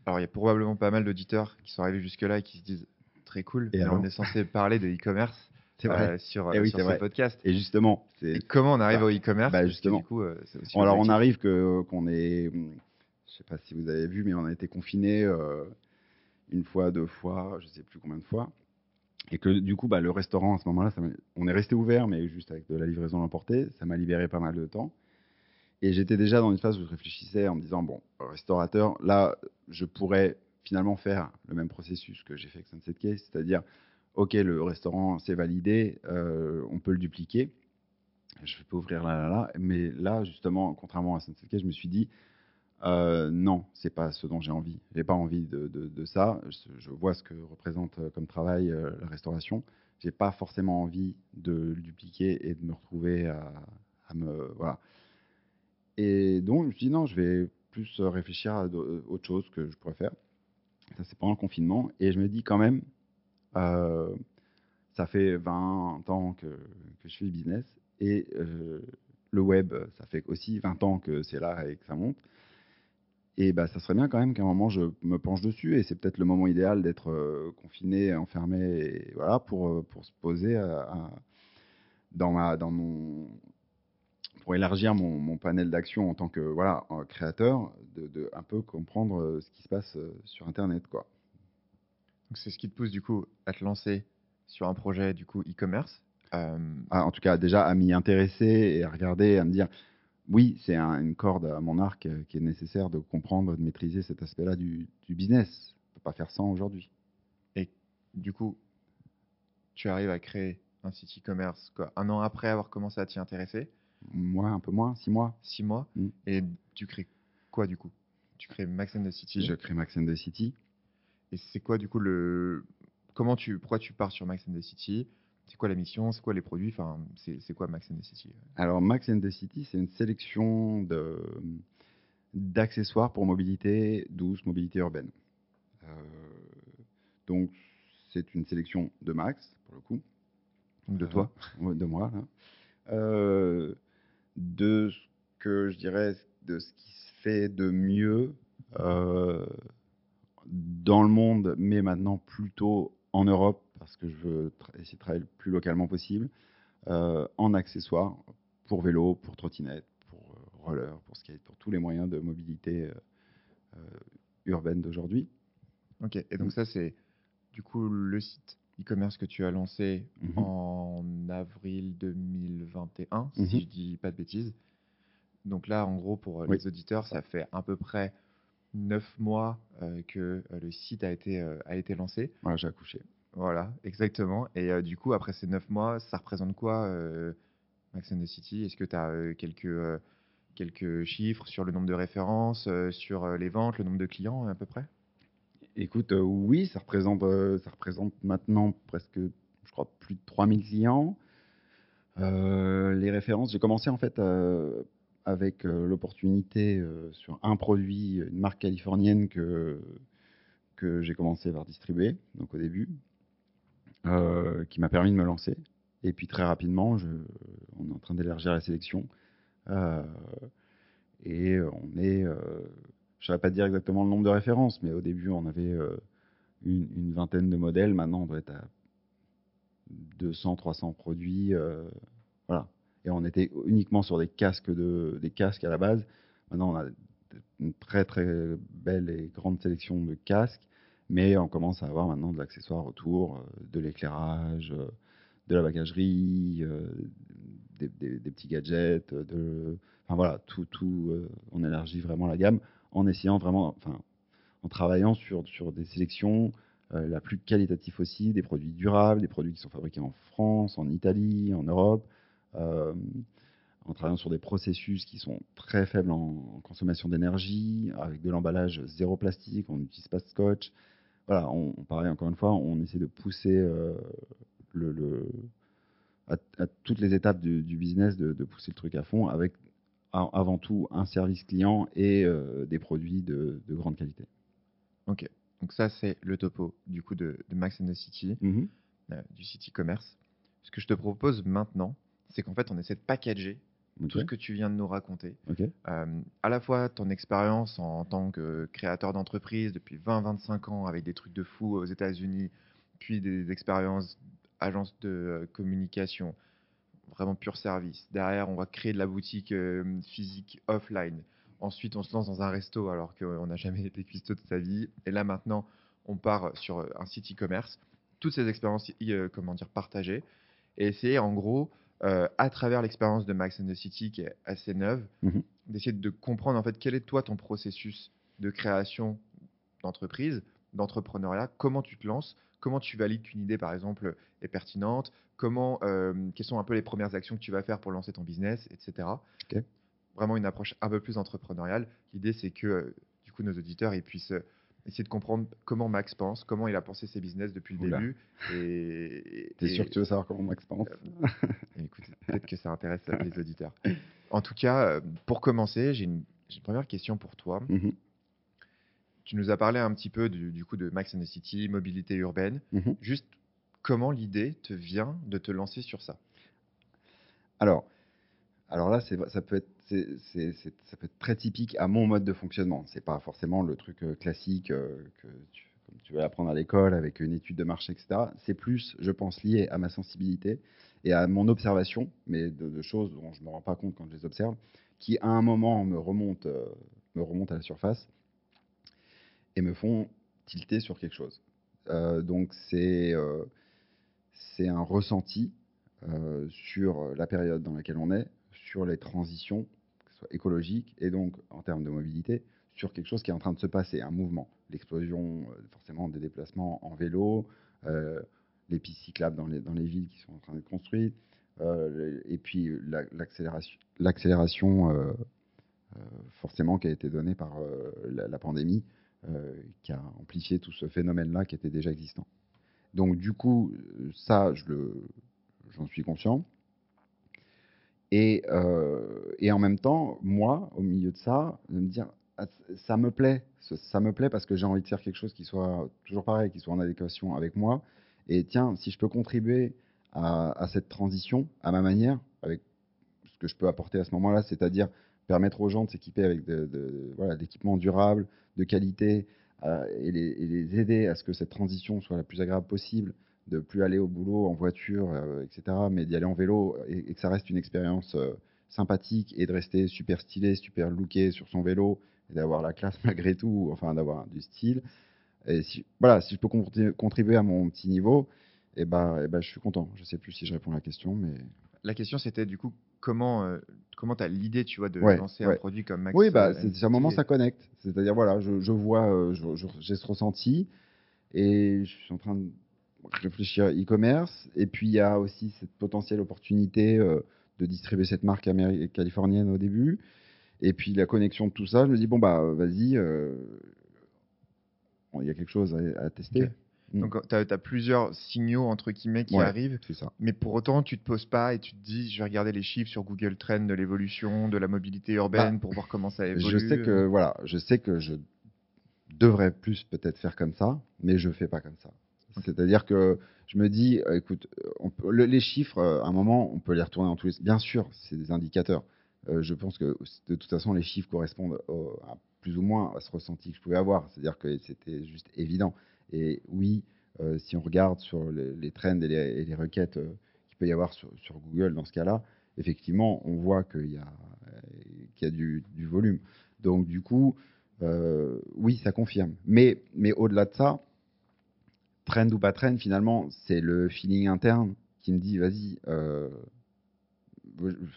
Alors il y a probablement pas mal d'auditeurs qui sont arrivés jusque-là et qui se disent très cool, et on est censé parler de e-commerce. Euh, sur, et sur ce podcast. Et justement, comment on arrive bah, au e-commerce? bah Justement, du coup, alors on arrive que qu'on est, je sais pas si vous avez vu, mais on a été confiné une fois, deux fois, je ne sais plus combien de fois. Et que du coup, bah, le restaurant, à ce moment-là, on est resté ouvert, mais juste avec de la livraison l'emporter. Ça m'a libéré pas mal de temps. Et j'étais déjà dans une phase où je réfléchissais en me disant, bon, restaurateur, là, je pourrais finalement faire le même processus que j'ai fait avec Sunset Case, c'est-à-dire, OK, le restaurant, c'est validé, euh, on peut le dupliquer. Je peux ouvrir là, là, là. Mais là, justement, contrairement à Sunset Case, je me suis dit, euh, non, c'est pas ce dont j'ai envie. J'ai pas envie de, ça. Je, vois ce que représente euh, comme travail euh, la restauration. J'ai pas forcément envie de le dupliquer et de me retrouver à, me voilà. Et donc je me suis dit non, je vais plus réfléchir à autre chose que je pourrais faire. Ça c'est pendant le confinement et je me dis quand même, ça fait 20 ans que, que je fais le business et le web, ça fait aussi 20 ans que c'est là et que ça monte. Et bah, ça serait bien quand même qu'à un moment je me penche dessus et c'est peut-être le moment idéal d'être euh, confiné, enfermé, et voilà, pour, euh, pour se poser dans, ma, dans mon, pour élargir mon, mon panel d'action en tant que voilà, créateur, de, de, un peu comprendre euh, ce qui se passe sur Internet. Quoi. Donc c'est ce qui te pousse du coup à te lancer sur un projet du coup e-commerce ah, En tout cas déjà à m'y intéresser et à regarder, à me dire oui, c'est une corde à mon arc euh, qui est nécessaire de comprendre, de maîtriser cet aspect-là du, business. On ne peut pas faire sans aujourd'hui. Et du coup, tu arrives à créer un site e-commerce un an après avoir commencé à t'y intéresser? Moi, un peu moins, six mois. Six mois? Mm. Et tu crées quoi du coup? Tu crées Max and the City? Je crée Max and the City. Et c'est quoi du coup le. Comment tu... Pourquoi tu pars sur Max and the City? C'est quoi la mission? C'est quoi les produits? Enfin, C'est quoi Max and the City? Alors, Max and the City, c'est une sélection d'accessoires pour mobilité douce, mobilité urbaine. Euh, donc, c'est une sélection de Max, pour le coup. De toi. De moi, euh, de ce que je dirais, de ce qui se fait de mieux euh, dans le monde, mais maintenant plutôt en Europe parce que je veux essayer de travailler le plus localement possible, euh, en accessoires pour vélo, pour trottinette, pour euh, roller, pour skate, pour tous les moyens de mobilité euh, urbaine d'aujourd'hui. Ok, et donc mm. ça c'est du coup le site e-commerce que tu as lancé mm-hmm. en avril 2021, si mm-hmm. je dis pas de bêtises. Donc là, en gros, pour les auditeurs, ça fait à peu près neuf mois que le site a été, a été lancé. Voilà, j'ai accouché. Voilà, exactement. Et euh, du coup, après ces neuf mois, ça représente quoi, euh, Max and the City? Est-ce que tu as euh, quelques, quelques chiffres sur le nombre de références, sur les ventes, le nombre de clients à peu près? Écoute, oui, ça représente, ça représente maintenant presque, je crois, plus de 3000 clients. les références, j'ai commencé en fait avec l'opportunité sur un produit, une marque californienne que, que j'ai commencé par distribuer, donc au début. Euh, qui m'a permis de me lancer. Et puis très rapidement, on est en train d'élargir la sélection. Euh, et on est, euh, je ne saurais pas dire exactement le nombre de références, mais au début, on avait une, vingtaine de modèles. Maintenant, on doit être à 200, 300 produits. voilà. Et on était uniquement sur des casques, de, des casques à la base. Maintenant, on a une très très belle et grande sélection de casques mais on commence à avoir maintenant de l'accessoire autour, euh, de l'éclairage, euh, de la bagagerie, euh, des, petits gadgets, enfin voilà, tout, tout, on élargit vraiment la gamme en essayant vraiment, enfin, en travaillant sur, sur des sélections la plus qualitative aussi, des produits durables, des produits qui sont fabriqués en France, en Italie, en Europe, en travaillant sur des processus qui sont très faibles en consommation d'énergie, avec de l'emballage zéro plastique, on n'utilise pas de scotch, voilà, on, pareil, encore une fois, on essaie de pousser euh, le, à, toutes les étapes du, business, de, pousser le truc à fond avec avant tout un service client et euh, des produits de, grande qualité. Ok, donc ça c'est le topo du coup de, Max and the City, mm-hmm. euh, du City Commerce. Ce que je te propose maintenant, c'est qu'en fait on essaie de packager tout ce que tu viens de nous raconter. Euh, à la fois ton expérience en tant que créateur d'entreprise depuis 20-25 ans avec des trucs de fou aux États-Unis, puis des expériences agence de euh, communication, vraiment pur service. Derrière, on va créer de la boutique euh, physique offline. Ensuite, on se lance dans un resto alors qu'on n'a jamais été cuistot de sa vie. Et là, maintenant, on part sur un site e-commerce. Toutes ces expériences, comment dire, partagées. Et essayer, en gros, euh, à travers l'expérience de Max and the City qui est assez neuve, mhm. d'essayer de comprendre en fait quel est toi ton processus de création d'entreprise, d'entrepreneuriat, comment tu te lances, comment tu valides qu'une idée par exemple est pertinente, comment, euh, quelles sont un peu les premières actions que tu vas faire pour lancer ton business, etc. vraiment une approche un peu plus entrepreneuriale. L'idée, c'est que du coup, nos auditeurs ils puissent essayer de comprendre comment Max pense, comment il a pensé ses business depuis le début. Et, T'es sûr que tu veux savoir comment Max pense Écoute, peut-être que ça intéresse les auditeurs. En tout cas, pour commencer, j'ai une, première question pour toi. Mmh tu nous as parlé un petit peu du, coup de Max and the City, mobilité urbaine. Mmh Juste comment l'idée te vient de te lancer sur ça? Alors, alors là, ça peut être ça peut être très typique à mon mode de fonctionnement. C'est pas forcément le truc euh, classique euh, que tu, comme vas apprendre à l'école avec une étude de marché, etc. C'est plus, je pense, lié à ma sensibilité et à mon observation, mais de, choses dont je ne me rends pas compte quand je les observe, qui à un moment me remontent, euh, me remontent à la surface et me font tilter sur quelque chose. donc c'est un ressenti sur la période dans laquelle on est, sur les transitions écologiques et donc en termes de mobilité sur quelque chose qui est en train de se passer, un mouvement. L'explosion euh, forcément des déplacements en vélo, euh, les pistes cyclables dans les, villes qui sont en train d'être construites, euh, et puis l'accélération forcément qui a été donnée par la, pandémie, qui a amplifié tout ce phénomène-là qui était déjà existant. Donc du coup, ça, j'en suis conscient. Euh, et, en même temps, moi, au milieu de ça, de me dire, ah, ça me plaît, ça me plaît parce que j'ai envie de faire quelque chose qui soit toujours pareil, qui soit en adéquation avec moi. Et tiens, si je peux contribuer à, cette transition à ma manière, avec ce que je peux apporter à ce moment-là, c'est-à-dire permettre aux gens de s'équiper avec de, voilà, l'équipement durable, de qualité, euh, et, les, aider à ce que cette transition soit la plus agréable possible, de plus aller au boulot en voiture, euh, etc., mais d'y aller en vélo et, que ça reste une expérience euh, sympathique et de rester super stylé, super looké sur son vélo et d'avoir la classe malgré tout, enfin d'avoir du style. Et si, voilà, si je peux contribuer à mon petit niveau, et eh ben, et eh ben, je suis content. Je sais plus si je réponds à la question, mais la question c'était du coup comment euh, comment tu as l'idée tu vois de lancer un produit comme Max Oui bah c'est un moment ça connecte. C'est-à-dire voilà, je, je vois j'ai ce ressenti et je suis en train de réfléchir e-commerce. Et puis, il y a aussi cette potentielle opportunité euh, de distribuer cette marque californienne au début. Et puis, la connexion de tout ça, je me dis, bon, bah, vas-y, euh, il y a quelque chose à, tester. Mm. Donc, tu as, plusieurs signaux, entre guillemets, qui arrivent. Ça. Mais pour autant, tu te poses pas et tu te dis, je vais regarder les chiffres sur Google Trends de l'évolution, de la mobilité urbaine bah, pour voir comment ça évolue. Je sais que, voilà, je sais que je devrais plus peut-être faire comme ça, mais je fais pas comme ça. C'est-à-dire que je me dis, euh, écoute, les chiffres, euh, à un moment, on peut les retourner en tous les. Bien sûr, c'est des indicateurs. Euh, je pense que de toute façon, les chiffres correspondent à plus ou moins à ce ressenti que je pouvais avoir. C'est-à-dire que c'était juste évident. Et oui, si on regarde sur les, trends et les, requêtes qu'il peut y avoir sur, Google dans ce cas-là, effectivement, on voit qu'il y a, y a du, du, volume. Donc, du coup, oui, ça confirme. Mais, mais au-delà de ça, trend ou pas trend, finalement, c'est le feeling interne qui me dit vas-y, euh,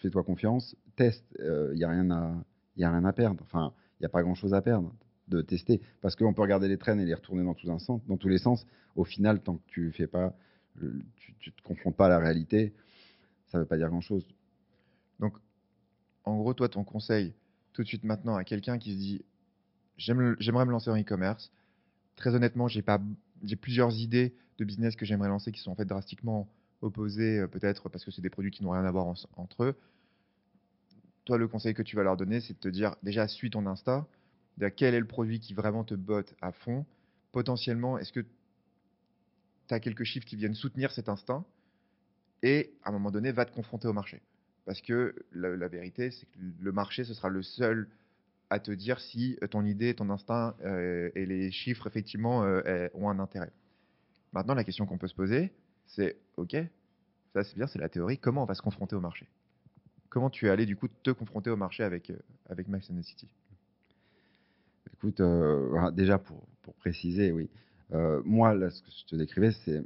fais-toi confiance, teste, il euh, n'y a, rien à, a rien à perdre. Enfin, il n'y a pas grand-chose à perdre de tester. Parce qu'on peut regarder les trends et les retourner dans tous, un sens, dans tous les sens. Au final, tant que tu fais pas, tu, tu te confrontes pas à la réalité, ça ne veut pas dire grand-chose. Donc, en gros, toi, ton conseil, tout de suite maintenant, à quelqu'un qui se dit j'aimerais me lancer en e-commerce, très honnêtement, j'ai pas j'ai plusieurs idées de business que j'aimerais lancer qui sont en fait drastiquement opposées, euh, peut-être parce que c'est des produits qui n'ont rien à voir entre eux. Toi, le conseil que tu vas leur donner, c'est de te dire déjà, suis ton instinct, de quel est le produit qui vraiment te botte à fond? Potentiellement, est-ce que tu as quelques chiffres qui viennent soutenir cet instinct Et à un moment donné, va te confronter au marché. Parce que la vérité, c'est que le marché, ce sera le seul à te dire si euh, ton idée, ton instinct euh, et les chiffres, effectivement, euh, ont un intérêt. Maintenant, la question qu'on peut se poser, c'est OK, ça c'est bien, c'est la théorie, comment on va se confronter au marché? Comment tu es allé du coup te confronter au marché avec, avec Max City? Écoute, déjà pour, pour, préciser, oui. moi, là, ce que je te décrivais, c'est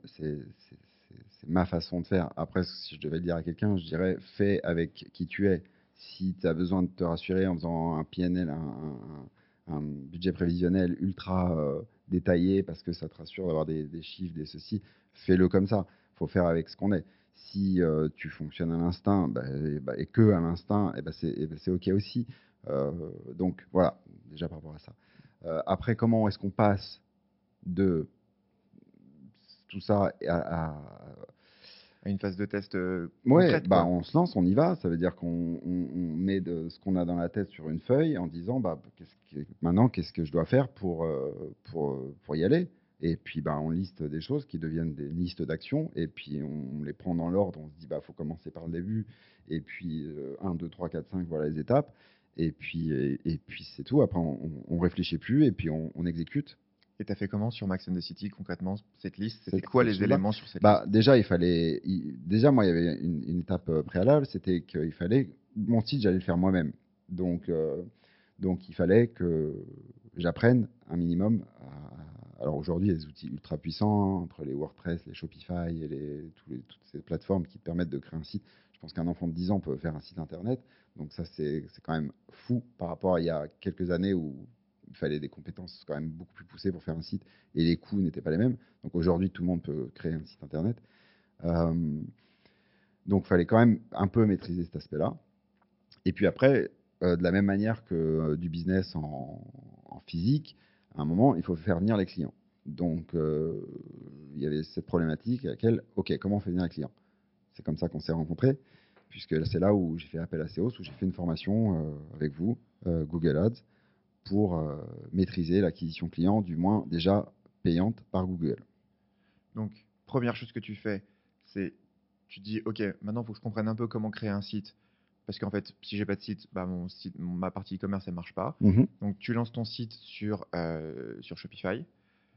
ma façon de faire. Après, si je devais le dire à quelqu'un, je dirais fais avec qui tu es si tu as besoin de te rassurer en faisant un PNL, un, budget prévisionnel ultra euh, détaillé parce que ça te rassure d'avoir des, chiffres, des ceci, fais-le comme ça. Il faut faire avec ce qu'on est. Si tu fonctionnes à l'instinct bah, et, bah, que à l'instinct, et bah, c'est OK aussi. donc voilà, déjà par rapport à ça. après, comment est-ce qu'on passe de tout ça à, une phase de test euh, ouais, bah, on se lance, on y va. Ça veut dire qu'on met de, ce qu'on a dans la tête sur une feuille en disant bah, maintenant, qu'est-ce que je dois faire pour, euh, pour, pour y aller? Et puis, bah, on liste des choses qui deviennent des listes d'actions. Et puis, on, les prend dans l'ordre. On se dit bah, faut commencer par le début. Et puis, 1, 2, 3, 4, 5, voilà les étapes. Et puis, et, puis c'est tout. Après, on, on, réfléchit plus et puis on, on exécute. Et tu as fait comment sur Max and the City concrètement cette liste? C'était quoi les éléments sur cette bah, liste? Déjà, il fallait. déjà, moi, il y avait une, étape euh, préalable c'était qu'il fallait. Mon site, j'allais le faire moi-même. Donc, euh, donc, il fallait que j'apprenne un minimum. alors aujourd'hui, il y a des outils ultra puissants hein, entre les WordPress, les Shopify et les, toutes ces plateformes qui permettent de créer un site. Je pense qu'un enfant de 10 ans peut faire un site internet. Donc, ça, c'est quand même fou par rapport à il y a quelques années où il fallait des compétences quand même beaucoup plus poussées pour faire un site et les coûts n'étaient pas les mêmes. Donc aujourd'hui, tout le monde peut créer un site internet. Euh, donc il fallait quand même un peu maîtriser cet aspect-là. Et puis après, euh, de la même manière que euh, du business en, physique, à un moment, il faut faire venir les clients. Donc il y avait cette problématique à laquelle, OK, comment on fait venir les clients? C'est comme ça qu'on s'est rencontrés, puisque c'est là où j'ai fait appel à SEOs, où j'ai fait une formation avec vous, Google Ads pour euh, maîtriser l'acquisition client, du moins déjà payante par Google. Donc, première chose que tu fais, c'est tu dis, OK, maintenant, il faut que je comprenne un peu comment créer un site. Parce qu'en fait, si j'ai pas de site, bah, mon site, ma partie e-commerce, elle marche pas. Mhm. Donc, tu lances ton site sur, euh, sur Shopify.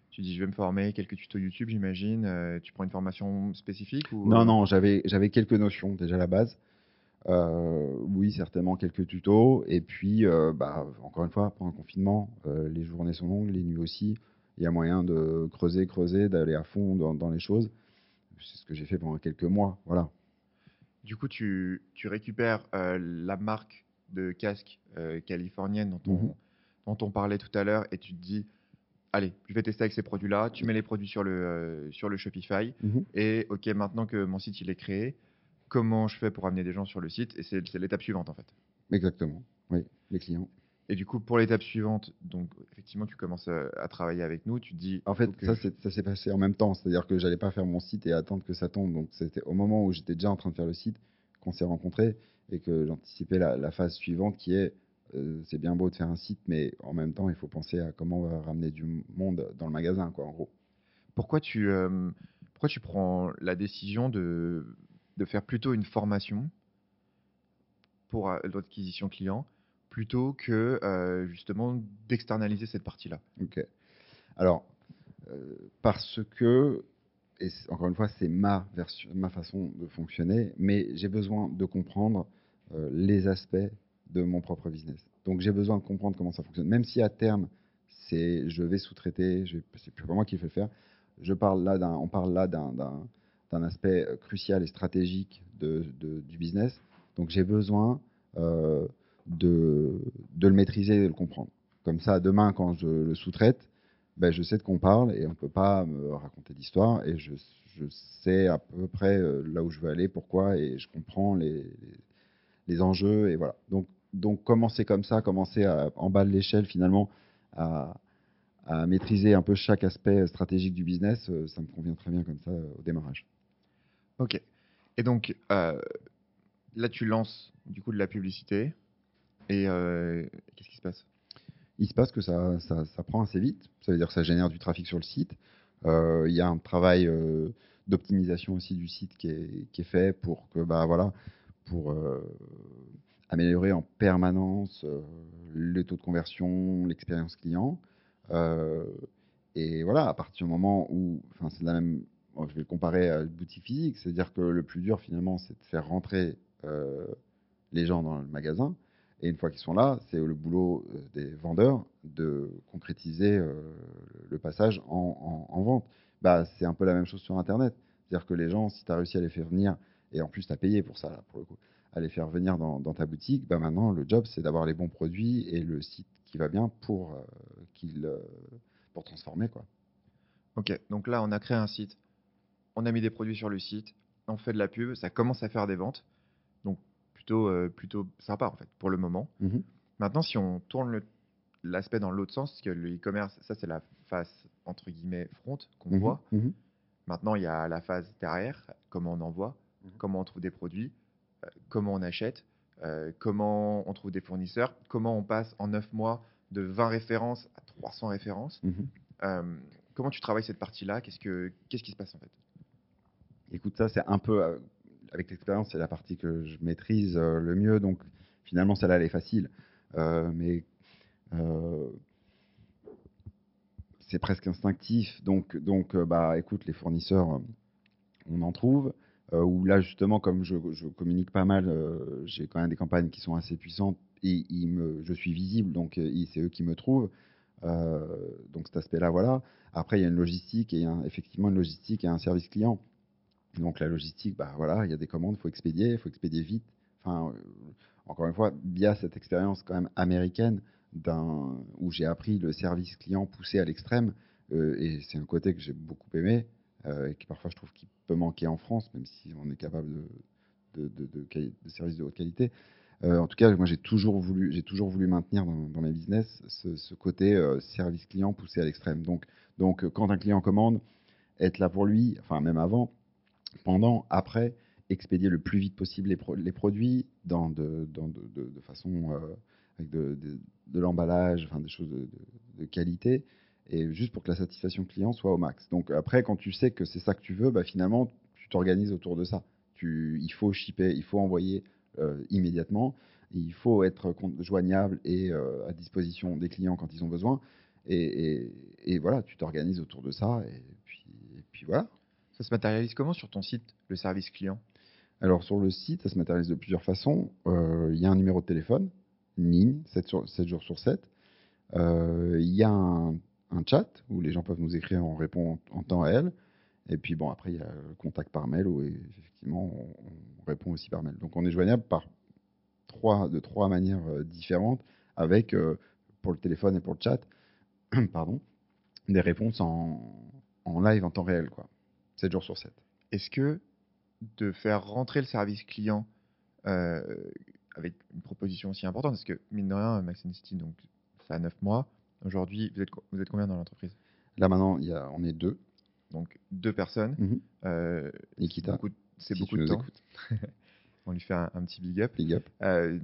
Tu dis, je vais me former, quelques tutos YouTube, j'imagine. Euh, tu prends une formation spécifique ou... Non, non, j'avais quelques notions déjà à la base. Euh, oui, certainement quelques tutos. Et puis, euh, bah, encore une fois, pendant le confinement, euh, les journées sont longues, les nuits aussi. Il y a moyen de creuser, creuser, d'aller à fond dans, les choses. C'est ce que j'ai fait pendant quelques mois. Voilà. Du coup, tu, tu récupères la marque de casque californienne dont on, mhm. dont on parlait tout à l'heure et tu te dis allez, je vais tester avec ces produits-là. Tu mets les produits sur le, sur le Shopify. Mhm. Et OK, maintenant que mon site il est créé, comment je fais pour amener des gens sur le site. Et c'est l'étape suivante, en fait. Exactement. Oui, les clients. Et du coup, pour l'étape suivante, donc effectivement, tu commences à, travailler avec nous. Tu te dis. En fait, ça, ça s'est passé en même temps. C'est-à-dire que j'allais pas faire mon site et attendre que ça tombe. Donc, c'était au moment où j'étais déjà en train de faire le site qu'on s'est rencontrés et que j'anticipais la, phase suivante qui est euh, c'est bien beau de faire un site, mais en même temps, il faut penser à comment on va ramener du monde dans le magasin, quoi, en gros. Pourquoi tu, euh, pourquoi tu prends la décision de de faire plutôt une formation pour euh, l'acquisition client plutôt que euh, justement d'externaliser cette partie-là. Ok. Alors, euh, parce que, et encore une fois, c'est ma, ma façon de fonctionner, mais j'ai besoin de comprendre les aspects de mon propre business. Donc, j'ai besoin de comprendre comment ça fonctionne. Même si à terme, c'est je vais sous-traiter, c'est plus pas moi qui vais le faire. Je parle là on parle là d'un un aspect euh, crucial et stratégique du business. Donc j'ai besoin euh, de, le maîtriser et de le comprendre. Comme ça, demain, quand je le sous-traite, ben, je sais de quoi on parle et on ne peut pas me raconter d'histoire et je, sais à peu près euh, là où je veux aller, pourquoi et je comprends les, enjeux et voilà. Donc, donc commencer comme ça, commencer à, en bas de l'échelle finalement à maîtriser un peu chaque aspect stratégique du business, ça me convient très bien comme ça au démarrage. Ok. Et donc, euh, là, tu lances du coup de la publicité. Et euh, qu'est-ce qui se passe? Il se passe que ça, ça, prend assez vite. Ça veut dire que ça génère du trafic sur le site. Euh, il y a un travail d'optimisation aussi du site qui est, qui est, fait pour que, bah voilà, pour améliorer en permanence le taux de conversion, l'expérience client. et voilà, à partir du moment où, enfin, c'est la même je vais le comparer à une boutique physique, c'est-à-dire que le plus dur finalement, c'est de faire rentrer euh, les gens dans le magasin. Et une fois qu'ils sont là, c'est le boulot euh, des vendeurs de concrétiser euh, le passage en, vente. Bah, c'est un peu la même chose sur Internet. C'est-à-dire que les gens, si tu as réussi à les faire venir, et en plus tu as payé pour ça, pour le coup, à les faire venir dans, ta boutique, bah maintenant le job c'est d'avoir les bons produits et le site qui va bien pour, qu'il, pour transformer. Quoi. Ok, donc là on a créé un site on a mis des produits sur le site, on fait de la pub, ça commence à faire des ventes. Donc, plutôt, euh, plutôt sympa, en fait, pour le moment. Mmh Maintenant, si on tourne l'aspect dans l'autre sens, parce que le e-commerce, ça, c'est la face, entre guillemets, front qu'on mmh voit. Mmh Maintenant, il y a la phase derrière, comment on envoie, comment on trouve des produits, euh, comment on achète, euh, comment on trouve des fournisseurs, comment on passe en 9 mois de 20 références à 300 références. comment tu travailles cette partie-là? Qu'est-ce qui se passe en fait? Écoute, ça, c'est un peu, euh, avec l'expérience, c'est la partie que je maîtrise euh, le mieux. Donc, finalement, celle-là, elle est facile. Euh, mais c'est presque instinctif. Donc, donc bah, écoute, les fournisseurs, on en trouve. Ou là, justement, comme je, communique pas mal, j'ai quand même des campagnes qui sont assez puissantes et je suis visible, donc c'est eux qui me trouvent. donc cet aspect-là, voilà. Après, il y a une logistique et effectivement une logistique et un service client. Donc la logistique, bah voilà, il y a des commandes, faut expédier, il faut expédier vite. Enfin, euh, encore une fois, via cette expérience quand même américaine où j'ai appris le service client poussé à l'extrême, euh, et c'est un côté que j'ai beaucoup aimé euh, et qui parfois je trouve qu'il peut manquer en France, même si on est capable de, services de haute qualité. en tout cas, moi j'ai toujours voulu, maintenir dans, mes business ce, côté service client poussé à l'extrême. Donc quand un client commande, être là pour lui, enfin même avant, pendant, après, expédier le plus vite possible les, produits de, façon euh, avec de, l'emballage, enfin des choses de, qualité, et juste pour que la satisfaction client soit au max. Donc après, quand tu sais que c'est ça que tu veux, bah, finalement, tu t'organises autour de ça. Il faut shipper, il faut envoyer euh, immédiatement, il faut être joignable et euh, à disposition des clients quand ils ont besoin. Et, voilà, tu t'organises autour de ça, et puis voilà. Ça se matérialise comment sur ton site, le service client? Alors sur le site, ça se matérialise de plusieurs façons. Euh, il y a un numéro de téléphone, une ligne, 7, jours sur 7. Euh, il y a un, chat où les gens peuvent nous écrire, on répond en temps réel. Et puis bon, après, il y a le contact par mail où effectivement, on, répond aussi par mail. Donc on est joignable par de trois manières euh, différentes avec, pour le téléphone et pour le chat, pardon, des réponses en, en live en temps réel. quoi. 7 jours sur 7. Est-ce que de faire rentrer le service client euh, avec une proposition aussi importante, parce que mine de rien, Max City, donc ça a 9 mois. Aujourd'hui, vous êtes, vous êtes combien dans l'entreprise? Là maintenant, il y a, on est deux. Donc deux personnes. Mhm. Euh, c'est beaucoup, de temps. on lui fait un, petit big up. Big up. Euh,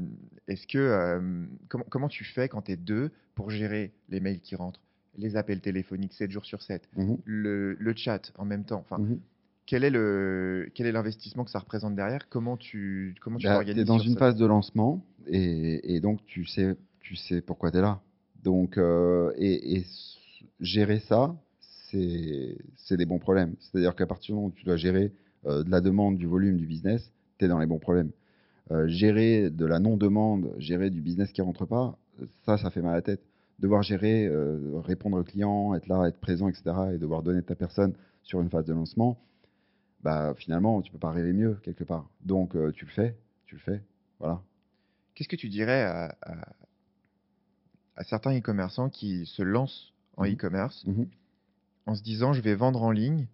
est-ce que euh, comment tu fais quand tu es deux pour gérer les mails qui rentrent, les appels téléphoniques 7 jours sur 7, mhm. le, le, chat en même temps. Enfin, mhm. quel est le quel est l'investissement que ça représente derrière? Comment tu comment tu bah, es dans une phase de lancement et, et, donc tu sais tu sais pourquoi tu es là. Donc euh, et, et, gérer ça, c'est c'est des bons problèmes. C'est-à-dire qu'à partir du moment où tu dois gérer euh, de la demande, du volume, du business, tu es dans les bons problèmes. Euh, gérer de la non-demande, gérer du business qui rentre pas, ça, ça fait mal à la tête devoir gérer, euh, répondre aux clients, être là, être présent, etc., et devoir donner ta personne sur une phase de lancement, bah finalement, tu peux pas rêver mieux quelque part. Donc, euh, tu le fais, tu le fais, voilà. Qu'est-ce que tu dirais à, à, certains e-commerçants qui se lancent en mmh e-commerce mmh en se disant, je vais vendre en ligne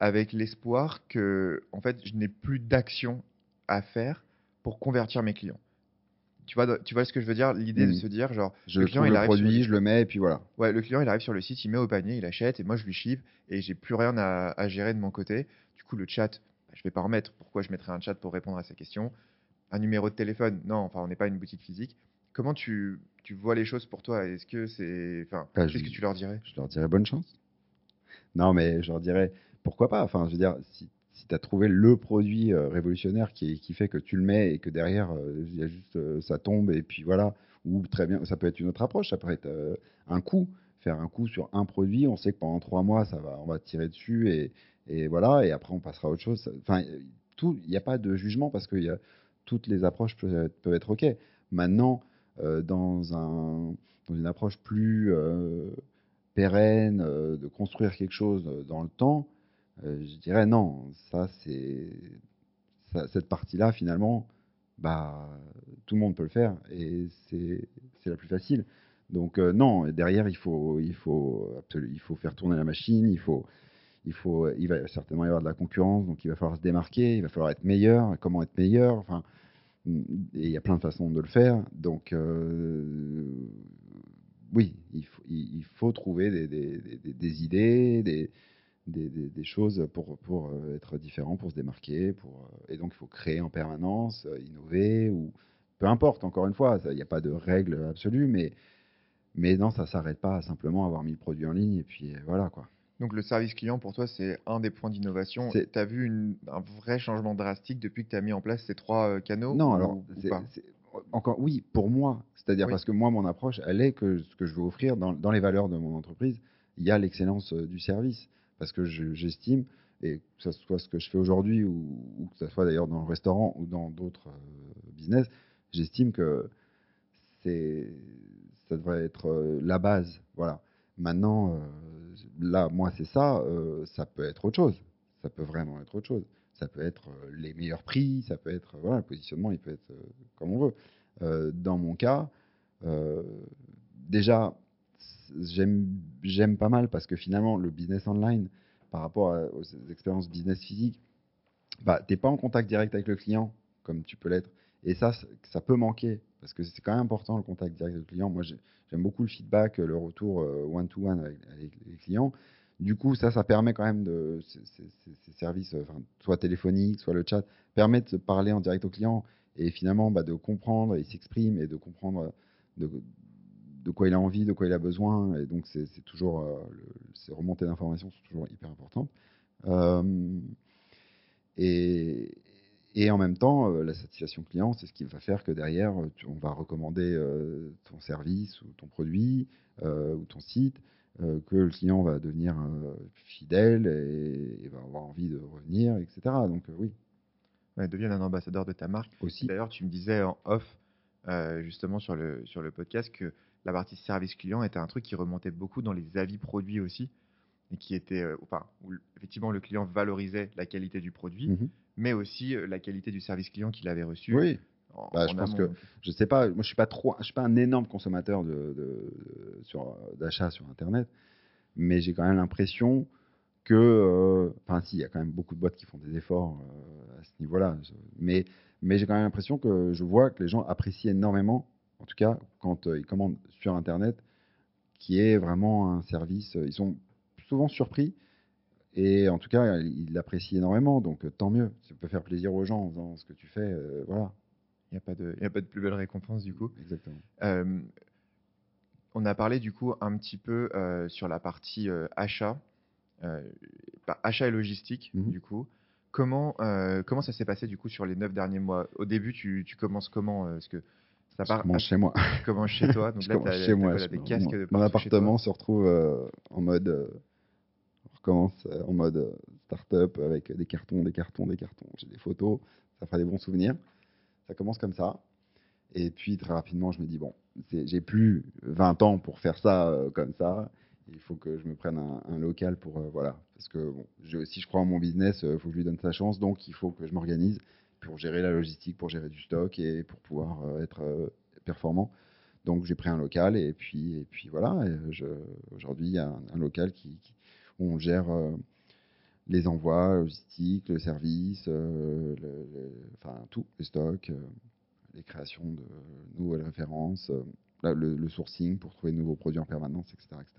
avec l'espoir que, en fait, je n'ai plus d'action à faire pour convertir mes clients? Tu vois, tu vois ce que je veux dire? L'idée de mmh. se dire, genre, je le client, il arrive produit, je le mets, et puis voilà. Ouais, le client, il arrive sur le site, il met au panier, il achète, et moi, je lui ship, et j'ai plus rien à, gérer de mon côté. Du coup, le chat, bah, je vais pas en mettre. Pourquoi je mettrais un chat pour répondre à ces questions? Un numéro de téléphone? Non, enfin, on n'est pas une boutique physique. Comment tu, tu vois les choses pour toi? Est-ce que c'est. Enfin, bah, qu'est-ce que tu leur dirais? Je leur dirais bonne chance. Non, mais je leur dirais pourquoi pas? Enfin, je veux dire, si si tu as trouvé le produit euh, révolutionnaire qui, fait que tu le mets et que derrière, euh, il y a juste euh, ça tombe et puis voilà, ou très bien, ça peut être une autre approche, ça peut être un coup, faire un coup sur un produit, on sait que pendant trois mois, ça va, on va tirer dessus et, voilà, et après on passera à autre chose. Enfin, il n'y a pas de jugement parce que toutes les approches peuvent être, OK. Maintenant, dans une approche plus pérenne, de construire quelque chose dans le temps, euh, je dirais non, ça c'est cette partie-là finalement, bah tout le monde peut le faire et c'est la plus facile. Donc euh, non, derrière il faut il faut il faut faire tourner la machine, il faut il, faut, il va certainement y avoir de la concurrence, donc il va falloir se démarquer, il va falloir être meilleur. Comment être meilleur Enfin, et il y a plein de façons de le faire. Donc, oui, il faut, il faut trouver des, des, idées, des, des, choses pour, pour être différent, pour se démarquer. Pour, et donc, il faut créer en permanence, innover, ou peu importe, encore une fois, il n'y a pas de règle absolue, mais, mais non, ça ne s'arrête pas à simplement avoir mis le produit en ligne et puis voilà quoi. Donc le service client, pour toi, c'est un des points d'innovation. Tu as vu un vrai changement drastique depuis que tu as mis en place ces trois euh, canaux Non, alors, encore oui, pour moi. C'est-à-dire parce que moi, mon approche, elle est que ce que je veux offrir dans, dans les valeurs de mon entreprise, il y a l'excellence euh, du service. Parce que j'estime, et que ce soit ce que je fais aujourd'hui, ou, que ce soit d'ailleurs dans le restaurant ou dans d'autres euh, business, j'estime que ça devrait être la base. Voilà. Maintenant, là, moi, c'est ça. Euh, ça peut être autre chose. Ça peut vraiment être autre chose. Ça peut être euh, les meilleurs prix. Ça peut être voilà, le positionnement. Il peut être euh, comme on veut. dans mon cas, déjà, j'aime pas mal parce que finalement, le business online, par rapport aux expériences business physiques, bah, tu n'es pas en contact direct avec le client comme tu peux l'être. Et ça, ça peut manquer parce que c'est quand même important le contact direct avec le client. Moi, j'aime beaucoup le feedback, le retour one-to-one avec, les clients. Du coup, ça, ça permet quand même de ces, services, soit téléphoniques, soit le chat, permet de parler en direct au client et finalement bah, de comprendre, il s'exprime et de comprendre de, de, quoi il a envie, de quoi il a besoin. Et donc, c'est toujours, euh, ces remontées d'informations sont toujours hyper importantes. Euh, et, et en même temps, euh, la satisfaction client, c'est ce qui va faire que derrière, on va recommander ton service ou ton produit ou ton site, que le client va devenir fidèle et, va avoir envie de revenir, etc. Donc oui. Ouais, devienne un ambassadeur de ta marque. Aussi. D'ailleurs, tu me disais en off, justement sur le, sur le podcast, que la partie service client était un truc qui remontait beaucoup dans les avis produits aussi et qui était, enfin, où effectivement le client valorisait la qualité du produit, mmh mais aussi la qualité du service client qu'il avait reçu. Oui. Bah, je pense que je sais pas, moi je suis pas trop, je suis pas un énorme consommateur de, de sur d'achat sur internet, mais j'ai quand même l'impression que, enfin si, il y a quand même beaucoup de boîtes qui font des efforts à ce niveau-là, mais mais j'ai quand même l'impression que je vois que les gens apprécient énormément, en tout cas quand ils commandent sur internet, qui est vraiment un service, ils sont souvent surpris et en tout cas, il l'apprécie énormément, donc euh, tant mieux. Ça peut faire plaisir aux gens en faisant ce que tu fais. Euh, voilà. Il n'y a, pas de, a pas de plus belle récompense du coup. Exactement. Euh, on a parlé du coup un petit peu sur la partie achat, bah, achat et logistique mmh du coup. Comment, comment ça s'est passé du coup sur les neuf derniers mois? Au début, tu, tu commences comment? Est-ce que ça part, je commence chez moi. Tu commences chez toi? Donc là, as, chez moi. des casques mon, mon appartement se retrouve en mode commence euh, en mode euh, start-up avec des cartons, des cartons, des cartons. J'ai des photos, ça fera des bons souvenirs. Ça commence comme ça. Et puis très rapidement, je me dis, bon, j'ai plus 20 ans pour faire ça euh, comme ça. Il faut que je me prenne un, local pour. voilà. Parce que bon, si je crois en mon business, il faut que je lui donne sa chance. Donc il faut que je m'organise pour gérer la logistique, pour gérer du stock et pour pouvoir être performant. Donc j'ai pris un local et puis, et puis voilà. Aujourd'hui, il y a un, local où on gère euh, les envois logistiques, le service, euh, enfin tout, les stocks, euh, les créations de nouvelles références, le, sourcing pour trouver de nouveaux produits en permanence, etc. etc.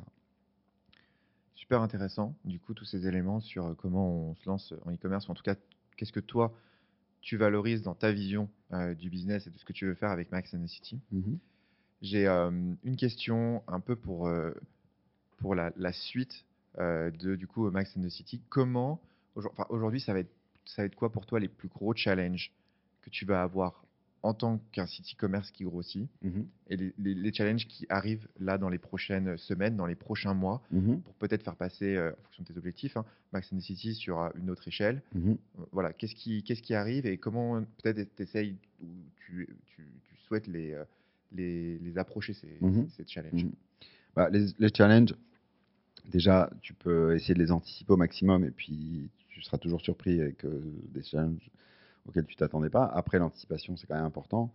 Super intéressant, du coup, tous ces éléments sur comment on se lance en e-commerce, en tout cas, qu'est-ce que toi, tu valorises dans ta vision du business et de ce que tu veux faire avec Max and the City. Mmh J'ai une question un peu pour, pour la, la suite euh, de du coup Max and the City. Comment aujourd'hui ça va être ça va être quoi pour toi les plus gros challenges que tu vas avoir en tant qu'un site e-commerce qui grossit. Mmh et les, challenges qui arrivent là dans les prochaines semaines, dans les prochains mois, mmh pour peut-être faire passer, euh, en fonction de tes objectifs, hein, Max and the City sur une autre échelle. Mmh euh, voilà, qu'est-ce qui, qu'est-ce qui arrive et comment peut-être tu essayes ou tu, tu, souhaites les, les, les approcher, ces, ces challenges. Bah, les, les, challenges, déjà, tu peux essayer de les anticiper au maximum et puis tu seras toujours surpris avec euh, des challenges auxquels tu t'attendais pas. Après, l'anticipation, c'est quand même important.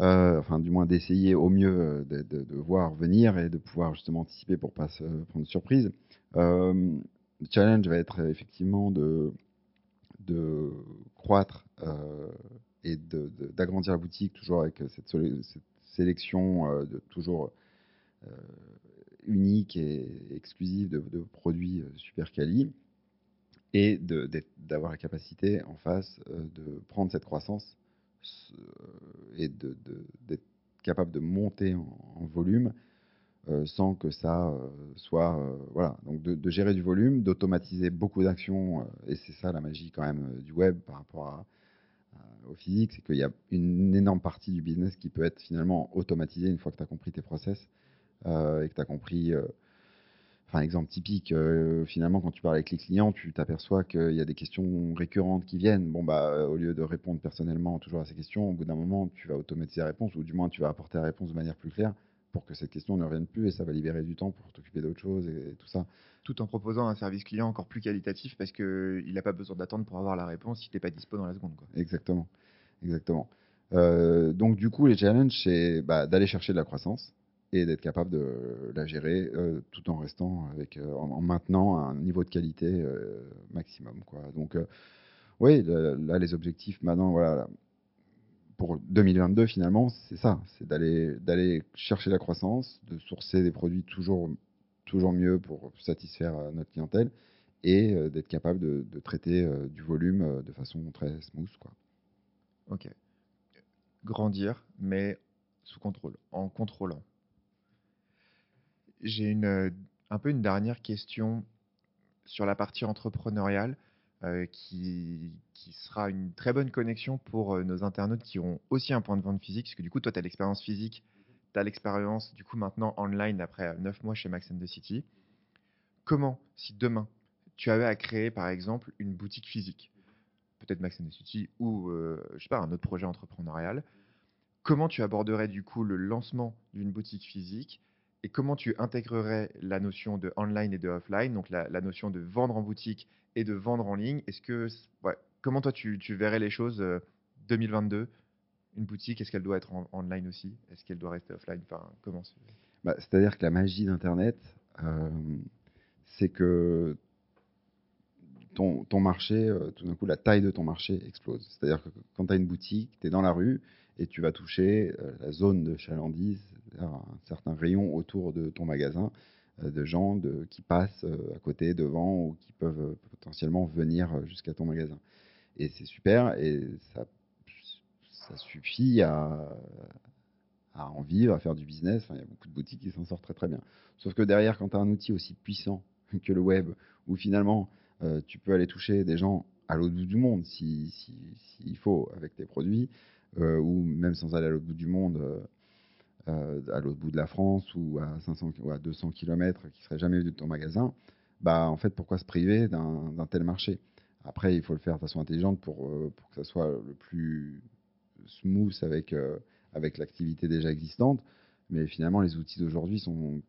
Euh, enfin, du moins d'essayer au mieux euh, de, voir venir et de pouvoir justement anticiper pour pas se prendre de surprise. le challenge va être effectivement de, croître et d'agrandir la boutique, toujours avec cette, sélection toujours unique et exclusive de produits super quali et d'avoir la capacité en face de prendre cette croissance et d'être capable de monter en, volume euh, sans que ça euh, soit euh, voilà. Donc de, gérer du volume d'automatiser beaucoup d'actions et c'est ça la magie quand même du web par rapport au physique c'est qu'il y a une énorme partie du business qui peut être finalement automatisée une fois que tu as compris tes process et que tu as compris Enfin, exemple typique, euh, finalement, quand tu parles avec les clients, tu t'aperçois qu'il y a des questions récurrentes qui viennent. Bon, bah, euh, au lieu de répondre personnellement toujours à ces questions, au bout d'un moment, tu vas automatiser la réponse, ou du moins, tu vas apporter la réponse de manière plus claire pour que cette question ne revienne plus et ça va libérer du temps pour t'occuper d'autres choses et, tout ça. Tout en proposant un service client encore plus qualitatif parce qu'il n'a pas besoin d'attendre pour avoir la réponse si tu n'es pas dispo dans la seconde. Quoi. Exactement. Exactement. Euh, donc, du coup, les challenges, c'est bah, d'aller chercher de la croissance et d'être capable de la gérer euh, tout en restant avec, euh, en, maintenant un niveau de qualité euh, maximum. Quoi. Donc, oui, là, les objectifs maintenant, voilà, pour 2022 finalement, c'est ça, c'est d'aller d'aller chercher la croissance, de sourcer des produits toujours toujours mieux pour satisfaire notre clientèle et d'être capable de, de traiter du volume de façon très smooth, quoi. Ok. Grandir, mais sous contrôle, en contrôlant j'ai une, euh, un peu une dernière question sur la partie entrepreneuriale euh, qui, qui, sera une très bonne connexion pour euh, nos internautes qui ont aussi un point de vente physique, parce que du coup, toi, tu as l'expérience physique, tu as l'expérience du coup maintenant online après 9 mois chez Max and the City. Comment, si demain, tu avais à créer par exemple une boutique physique, peut-être Max and the City ou je sais pas, un autre projet entrepreneurial, comment tu aborderais du coup le lancement d'une boutique physique et comment tu intégrerais la notion de online et de offline, donc la, notion de vendre en boutique et de vendre en ligne. Est-ce que, comment toi tu, verrais les choses 2022 euh, Une boutique, est-ce qu'elle doit être online aussi? Est-ce qu'elle doit rester offline? Enfin, comment bah, C'est-à-dire que la magie d'Internet, euh, c'est que ton, ton marché, euh, tout d'un coup, la taille de ton marché explose. C'est-à-dire que quand tu as une boutique, tu es dans la rue et tu vas toucher la zone de chalandise, un certain rayon autour de ton magasin euh, de gens qui passent euh, à côté, devant ou qui peuvent euh, potentiellement venir jusqu'à ton magasin. Et c'est super et ça, suffit à, à en vivre, à faire du business. il y a beaucoup de boutiques qui s'en sortent très très bien. Sauf que derrière, quand tu as un outil aussi puissant que le web, où finalement tu peux aller toucher des gens à l'autre bout du monde s'il si, si, faut avec tes produits, ou même sans aller à l'autre bout du monde euh, à l'autre bout de la France ou à 500 ou à 200 km qui serait jamais venu de ton magasin, bah en fait pourquoi se priver d'un tel marché? Après il faut le faire de façon intelligente pour, euh, que ça soit le plus smooth avec euh, avec l'activité déjà existante. Mais finalement les outils d'aujourd'hui sont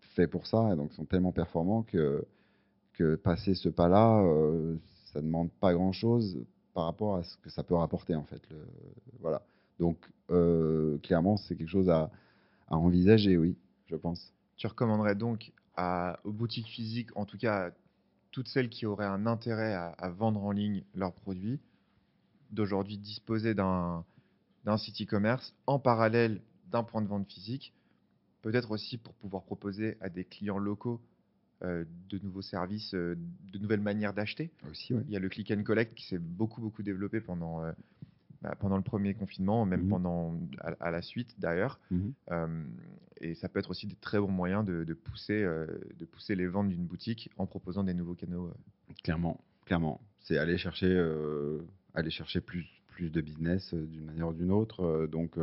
faits pour ça et donc sont tellement performants que que passer ce pas-là, ça ne demande pas grand-chose par rapport à ce que ça peut rapporter en fait. Le, voilà. Donc, euh, clairement, c'est quelque chose à, envisager, oui, je pense. Tu recommanderais donc à, aux boutiques physiques, en tout cas toutes celles qui auraient un intérêt à, vendre en ligne leurs produits, d'aujourd'hui disposer d'un site e-commerce en parallèle d'un point de vente physique, peut-être aussi pour pouvoir proposer à des clients locaux de nouveaux services, euh, de nouvelles manières d'acheter. Aussi, Il y a le click and collect qui s'est beaucoup beaucoup développé pendant bah, pendant le premier confinement, même mmh pendant à, la suite d'ailleurs. Mmh et ça peut être aussi des très bons moyens de, pousser, de pousser les ventes d'une boutique en proposant des nouveaux canaux. Clairement, clairement. C'est aller chercher, aller chercher plus, plus de business d'une manière ou d'une autre. donc,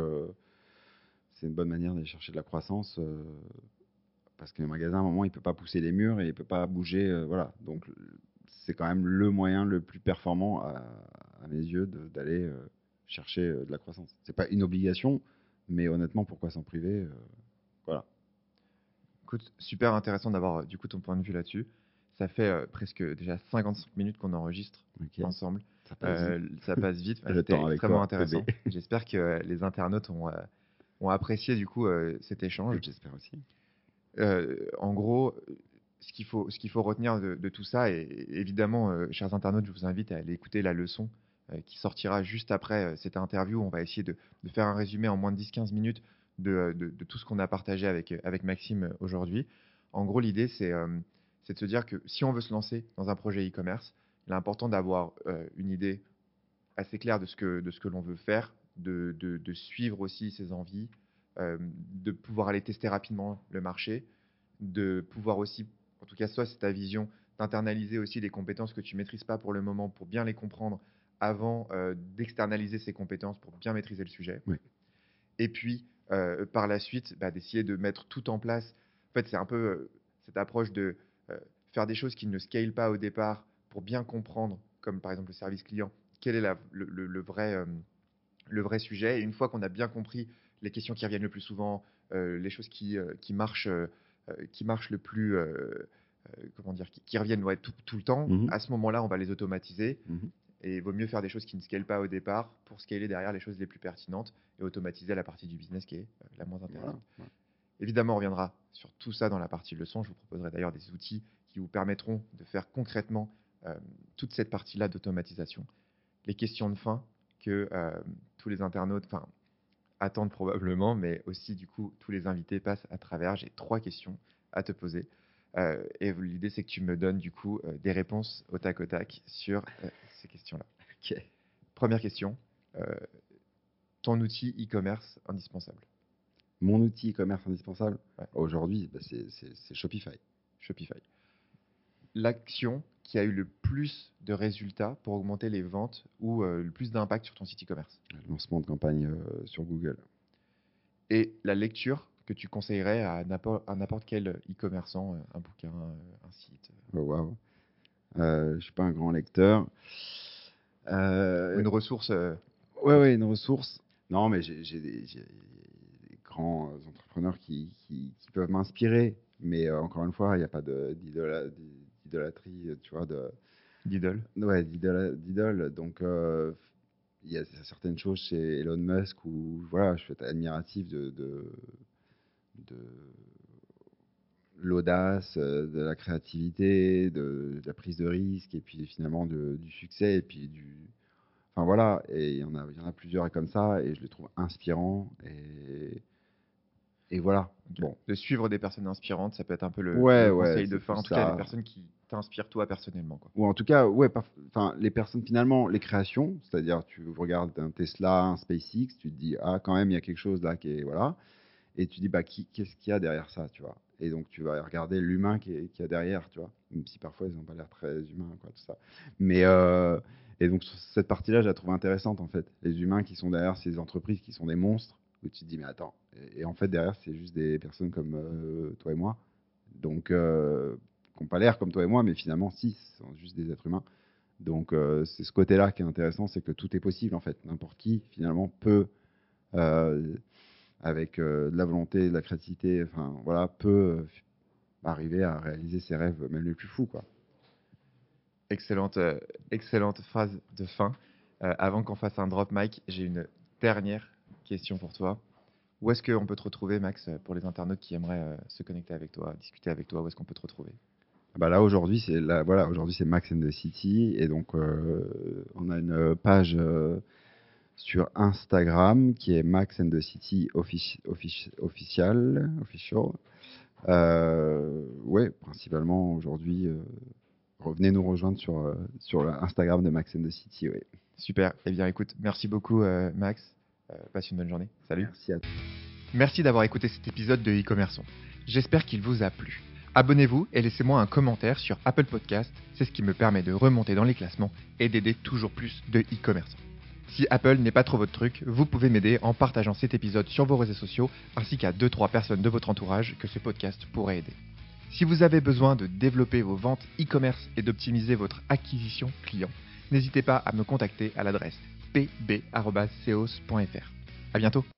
c'est une bonne manière d'aller chercher de la croissance parce qu'un magasin, à un moment, il peut pas pousser les murs et il peut pas bouger. voilà. Donc, c'est quand même le moyen le plus performant à, à mes yeux d'aller chercher euh, de la croissance. C'est pas une obligation, mais honnêtement, pourquoi s'en priver euh, Voilà. Écoute, super intéressant d'avoir euh, du coup ton point de vue là-dessus. Ça fait presque déjà 55 minutes qu'on enregistre ensemble. Ça passe vite. Ça passe vite. C'était extrêmement intéressant. J'espère que les internautes ont, ont apprécié du coup cet échange. J'espère aussi. En gros, ce qu'il faut, retenir de, tout ça, et évidemment, euh, chers internautes, je vous invite à aller écouter la leçon euh, qui sortira juste après euh, cette interview. On va essayer de, faire un résumé en moins de 10-15 minutes de, tout ce qu'on a partagé avec, Maxime aujourd'hui. En gros, l'idée, c'est de se dire que si on veut se lancer dans un projet e-commerce, il est important d'avoir une idée assez claire de ce que l'on veut faire, de, suivre aussi ses envies, de pouvoir aller tester rapidement le marché, de pouvoir aussi en tout cas, soit c'est ta vision d'internaliser aussi les compétences que tu maîtrises pas pour le moment pour bien les comprendre avant euh, d'externaliser ces compétences pour bien maîtriser le sujet. Et puis, euh, par la suite, bah, d'essayer de mettre tout en place. En fait, c'est un peu euh, cette approche de faire des choses qui ne scalent pas au départ pour bien comprendre, comme par exemple le service client, quel est le, vrai, le vrai sujet. Et une fois qu'on a bien compris les questions qui reviennent le plus souvent, les choses qui, qui marchent euh, qui marchent le plus, euh, euh, comment dire, qui, reviennent tout, le temps, mmh à ce moment-là, on va les automatiser. Mmh et il vaut mieux faire des choses qui ne scalent pas au départ pour scaler derrière les choses les plus pertinentes et automatiser la partie du business qui est la moins intéressante. Évidemment, on reviendra sur tout ça dans la partie leçon. Je vous proposerai d'ailleurs des outils qui vous permettront de faire concrètement toute cette partie-là d'automatisation. Les questions de fin que tous les internautes, enfin, attendre probablement, mais aussi du coup tous les invités passent à travers. J'ai trois questions à te poser. Euh, et l'idée c'est que tu me donnes du coup euh, des réponses au tac au tac sur euh, ces questions-là. Première question. ton outil e-commerce indispensable? Mon outil e-commerce indispensable? Aujourd'hui, bah, c'est Shopify. Shopify. L'action qui a eu le plus de résultats pour augmenter les ventes ou euh, le plus d'impact sur ton site e-commerce? Le lancement de campagne euh, sur Google. Et la lecture que tu conseillerais à n'importe quel e-commerçant, euh, un bouquin, un site oh, Waouh Je ne suis pas un grand lecteur. une ressource Oui, ouais, une ressource. Non, mais j'ai des, grands entrepreneurs qui, qui, peuvent m'inspirer. Mais encore une fois, il n'y a pas d'idole d'idolâtrie, euh, tu vois, de d'idole. Ouais, d'idole. Donc euh, il y a certaines choses chez Elon Musk où voilà, je suis admiratif de, de, de l'audace, euh, de la créativité, de, la prise de risque, et puis finalement de, du succès, et puis du. Enfin voilà, et il y, en a, il y en a plusieurs comme ça, et je les trouve inspirants. Et, et voilà. Bon. De suivre des personnes inspirantes, ça peut être un peu le, ouais, conseil de fin. En tout cas, les personnes qui t'inspirent toi personnellement. Quoi. Ou en tout cas, ouais, enfin, les personnes finalement, les créations, c'est-à-dire tu regardes un Tesla, un SpaceX, tu te dis ah quand même il y a quelque chose là qui est voilà, et tu dis bah qui, qu'est-ce qu'il y a derrière ça, tu vois? Et donc tu vas regarder l'humain qui est, qui a derrière, tu vois. Même si parfois ils n'ont pas l'air très humains, quoi, tout ça. Mais euh, et donc cette partie-là, je la trouve intéressante en fait. Les humains qui sont derrière ces entreprises qui sont des monstres où tu te dis mais attends et, en fait derrière c'est juste des personnes comme euh, toi et moi donc euh, n'ont pas l'air comme toi et moi mais finalement si ce sont juste des êtres humains. Donc euh, c'est ce côté là qui est intéressant c'est que tout est possible en fait. N'importe qui finalement peut avec de la volonté de la créativité enfin voilà peut arriver à réaliser ses rêves même les plus fous quoi. Excellente excellente phrase de fin. Avant qu'on fasse un drop mic j'ai une dernière question pour toi. Où est-ce qu'on peut te retrouver, Max, pour les internautes qui aimeraient euh, se connecter avec toi, discuter avec toi? Où est-ce qu'on peut te retrouver? Bah là aujourd'hui c'est voilà aujourd'hui c'est Max and the City et donc euh, on a une page euh, sur Instagram qui est Max and the City official official ouais principalement aujourd'hui revenez nous rejoindre sur sur l'Instagram de Max and the City ouais. super et eh bien écoute merci beaucoup Max euh, passe une bonne journée. Salut. Merci à Merci d'avoir écouté cet épisode de e-commerçant. J'espère qu'il vous a plu. Abonnez-vous et laissez-moi un commentaire sur Apple Podcast, c'est ce qui me permet de remonter dans les classements et d'aider toujours plus de e-commerçants. Si Apple n'est pas trop votre truc, vous pouvez m'aider en partageant cet épisode sur vos réseaux sociaux ainsi qu'à 2-3 personnes de votre entourage que ce podcast pourrait aider. Si vous avez besoin de développer vos ventes e-commerce et d'optimiser votre acquisition client, n'hésitez pas à me contacter à l'adresse pb.ceos.fr. À bientôt